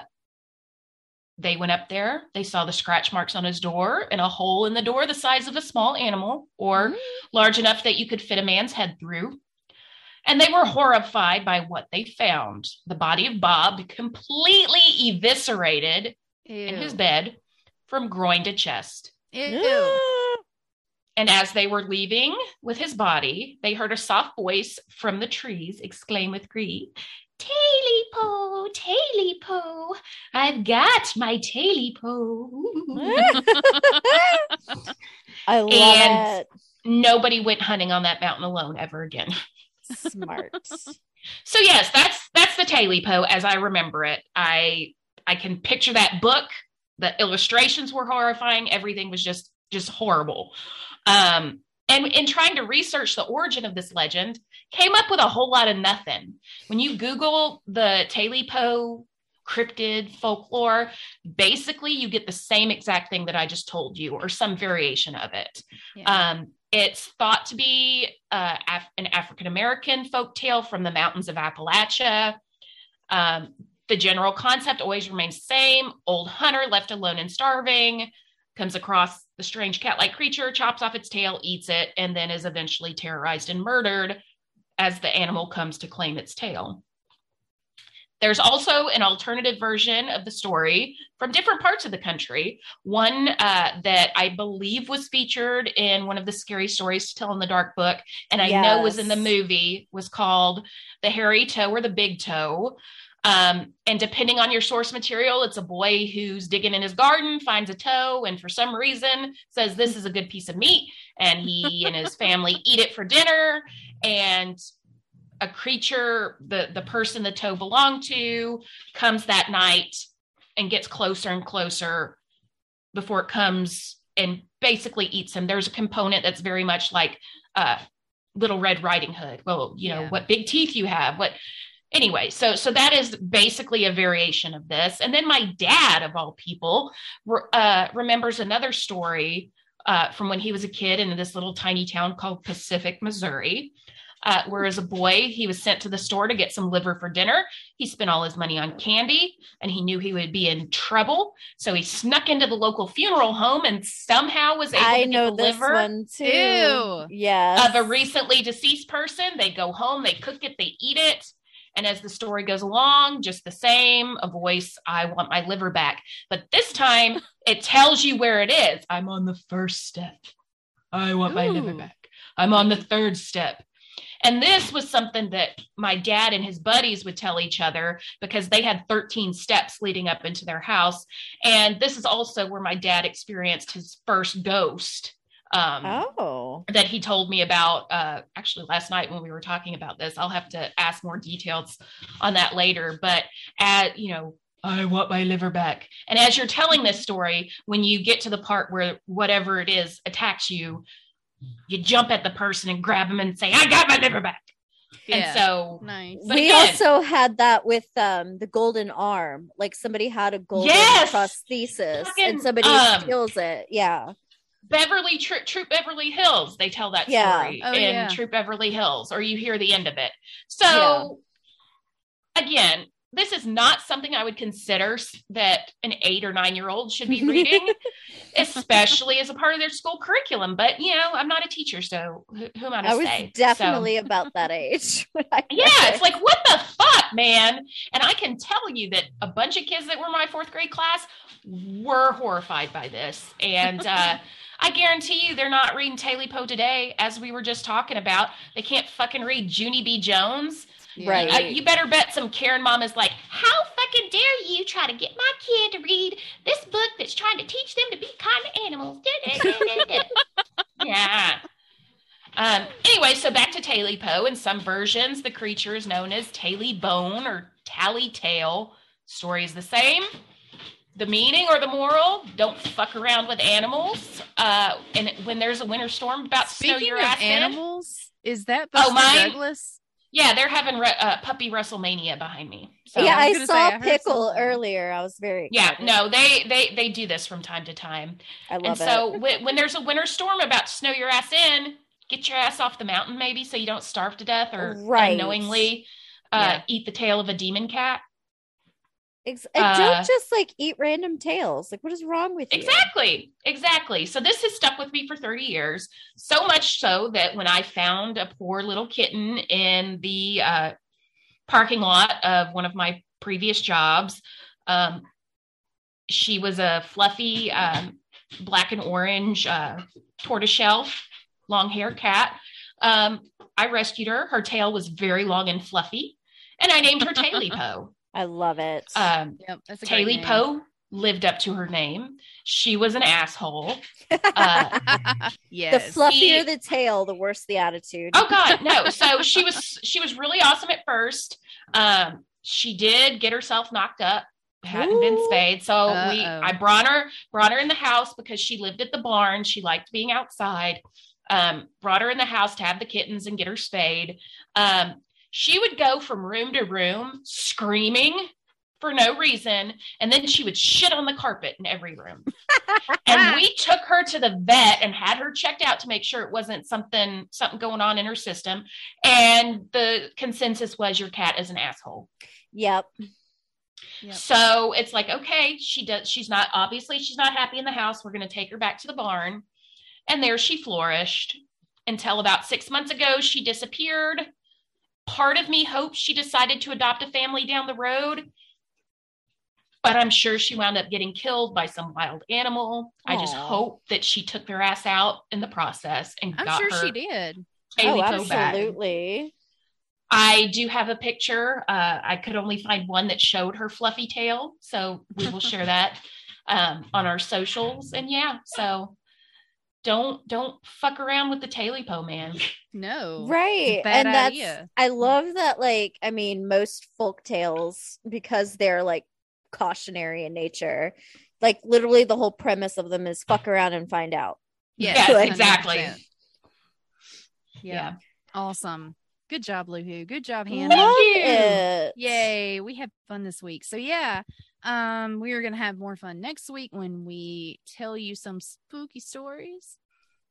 Speaker 3: they went up there. They saw the scratch marks on his door and a hole in the door the size of a small animal or mm-hmm. large enough that you could fit a man's head through. And they were horrified by what they found the body of Bob completely eviscerated Ew. in his bed from groin to chest. Ew. Ah. And as they were leaving with his body, they heard a soft voice from the trees exclaim with grief, Taily-Po, Taily Po, I've got my Taily-Po.
Speaker 1: I love and it.
Speaker 3: Nobody went hunting on that mountain alone ever again.
Speaker 1: Smart.
Speaker 3: so yes, that's that's the Taily-Po as I remember it. I I can picture that book. The illustrations were horrifying. Everything was just just horrible. Um, and in trying to research the origin of this legend, came up with a whole lot of nothing. When you Google the Taily-Po cryptid folklore, basically you get the same exact thing that I just told you, or some variation of it. Yeah. Um, it's thought to be uh, Af- an African American folk tale from the mountains of Appalachia. Um, the general concept always remains the same old hunter left alone and starving comes across the strange cat like creature, chops off its tail, eats it, and then is eventually terrorized and murdered as the animal comes to claim its tail. There's also an alternative version of the story from different parts of the country. One uh, that I believe was featured in one of the scary stories to tell in the dark book, and I yes. know was in the movie, was called The Hairy Toe or the Big Toe. Um, and depending on your source material, it's a boy who's digging in his garden, finds a toe, and for some reason says this is a good piece of meat. And he and his family eat it for dinner. And a creature, the, the person the toe belonged to, comes that night and gets closer and closer before it comes and basically eats him. There's a component that's very much like uh, Little Red Riding Hood. Well, you know, yeah. what big teeth you have, what anyway so so that is basically a variation of this and then my dad of all people uh, remembers another story uh, from when he was a kid in this little tiny town called pacific missouri uh, where as a boy he was sent to the store to get some liver for dinner he spent all his money on candy and he knew he would be in trouble so he snuck into the local funeral home and somehow was able I to know get the liver
Speaker 1: one too yeah
Speaker 3: of a recently deceased person they go home they cook it they eat it and as the story goes along, just the same, a voice, I want my liver back. But this time it tells you where it is. I'm on the first step. I want Ooh. my liver back. I'm on the third step. And this was something that my dad and his buddies would tell each other because they had 13 steps leading up into their house. And this is also where my dad experienced his first ghost um, oh. that he told me about uh, actually last night when we were talking about this. I'll have to ask more details on that later. But at you know, I want my liver back. And as you're telling this story, when you get to the part where whatever it is attacks you, you jump at the person and grab them and say, "I got my liver back." Yeah. And so
Speaker 2: nice.
Speaker 1: we again, also had that with um the golden arm. Like somebody had a golden yes! prosthesis Fucking, and somebody um, steals it. Yeah.
Speaker 3: Beverly Troop, Troop Beverly Hills. They tell that yeah. story oh, in yeah. Troop Beverly Hills, or you hear the end of it. So, yeah. again, this is not something I would consider that an eight or nine year old should be reading, especially as a part of their school curriculum. But you know, I'm not a teacher, so who, who am I to I
Speaker 1: was
Speaker 3: say?
Speaker 1: Definitely so. about that age.
Speaker 3: yeah, it's like what the fuck, man. And I can tell you that a bunch of kids that were my fourth grade class were horrified by this, and. uh I guarantee you they're not reading Taily-Po today, as we were just talking about. They can't fucking read Junie B. Jones.
Speaker 1: Right.
Speaker 3: Uh, you better bet some Karen mom is like, how fucking dare you try to get my kid to read this book that's trying to teach them to be kind to animals? yeah. Um, anyway, so back to Taily Poe. In some versions, the creature is known as Taily Bone or Tally Tail. Story is the same. the meaning or the moral don't fuck around with animals uh and when there's a winter storm about to snow your ass
Speaker 2: animals in, is that Buster oh, mine, Douglas
Speaker 3: yeah they're having re- uh, puppy wrestlemania behind me
Speaker 1: so yeah i, I saw say, I pickle earlier i was very
Speaker 3: excited. yeah no they they they do this from time to time
Speaker 1: i love
Speaker 3: and it so when, when there's a winter storm about to snow your ass in get your ass off the mountain maybe so you don't starve to death or right. unknowingly uh, yeah. eat the tail of a demon cat
Speaker 1: Ex- uh, don't just like eat random tails. Like, what is wrong with
Speaker 3: you? Exactly, exactly. So this has stuck with me for 30 years. So much so that when I found a poor little kitten in the uh, parking lot of one of my previous jobs, um, she was a fluffy um, black and orange uh, tortoiseshell, long hair cat. Um, I rescued her. Her tail was very long and fluffy, and I named her Taily Po.
Speaker 1: I love it.
Speaker 3: Um, yep, Taily Po lived up to her name. She was an asshole.
Speaker 1: Uh, yes. The fluffier he, the tail, the worse the attitude.
Speaker 3: Oh God, no. So she was she was really awesome at first. Um, she did get herself knocked up, hadn't Ooh. been spayed. So Uh-oh. we I brought her brought her in the house because she lived at the barn. She liked being outside. Um, brought her in the house to have the kittens and get her spayed. Um, she would go from room to room screaming for no reason and then she would shit on the carpet in every room and we took her to the vet and had her checked out to make sure it wasn't something something going on in her system and the consensus was your cat is an asshole
Speaker 1: yep
Speaker 3: Yep. So it's like, okay, she does, she's not, obviously, she's not happy in the house. We're going to take her back to the barn. And there she flourished until about six months ago, she disappeared part of me hopes she decided to adopt a family down the road but I'm sure she wound up getting killed by some wild animal. Aww. I just hope that she took their ass out in the process and got it. I'm got sure
Speaker 2: she did.
Speaker 1: Oh, absolutely.
Speaker 3: I do have a picture. Uh, I could only find one that showed her fluffy tail, so we will share that um, on our socials. And yeah, so don't don't fuck around with the Taily Po man.
Speaker 2: No.
Speaker 1: Right. and that's idea. I love that like I mean most folk tales because they're like cautionary in nature. Like literally the whole premise of them is fuck around and find out.
Speaker 3: Yes, like, exactly.
Speaker 2: Yeah. yeah. Awesome. Good job, Luhu. Good job, Hannah. Love
Speaker 1: it.
Speaker 2: Yay. We had fun this week. So yeah, um, we are gonna have more fun next week when we tell you some spooky stories.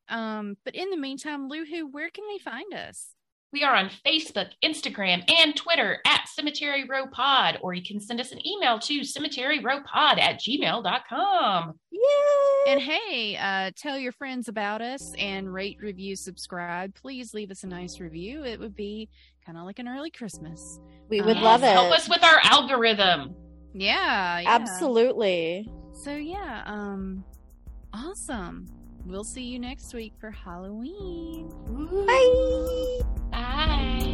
Speaker 2: Um, but in the meantime, Luhu, where can they find us?
Speaker 3: We are on Facebook, Instagram, and Twitter at Cemetery Row Pod, or you can send us an email to cemeteryrowpod at gmail.com.
Speaker 1: Yay!
Speaker 2: And hey, uh, tell your friends about us and rate, review, subscribe. Please leave us a nice review. It would be kind of like an early Christmas.
Speaker 1: We would um, love it.
Speaker 3: Help us with our algorithm.
Speaker 2: Yeah, yeah.
Speaker 1: Absolutely.
Speaker 2: So yeah, um awesome. We'll see you next week for Halloween.
Speaker 1: Bye.
Speaker 3: Bye.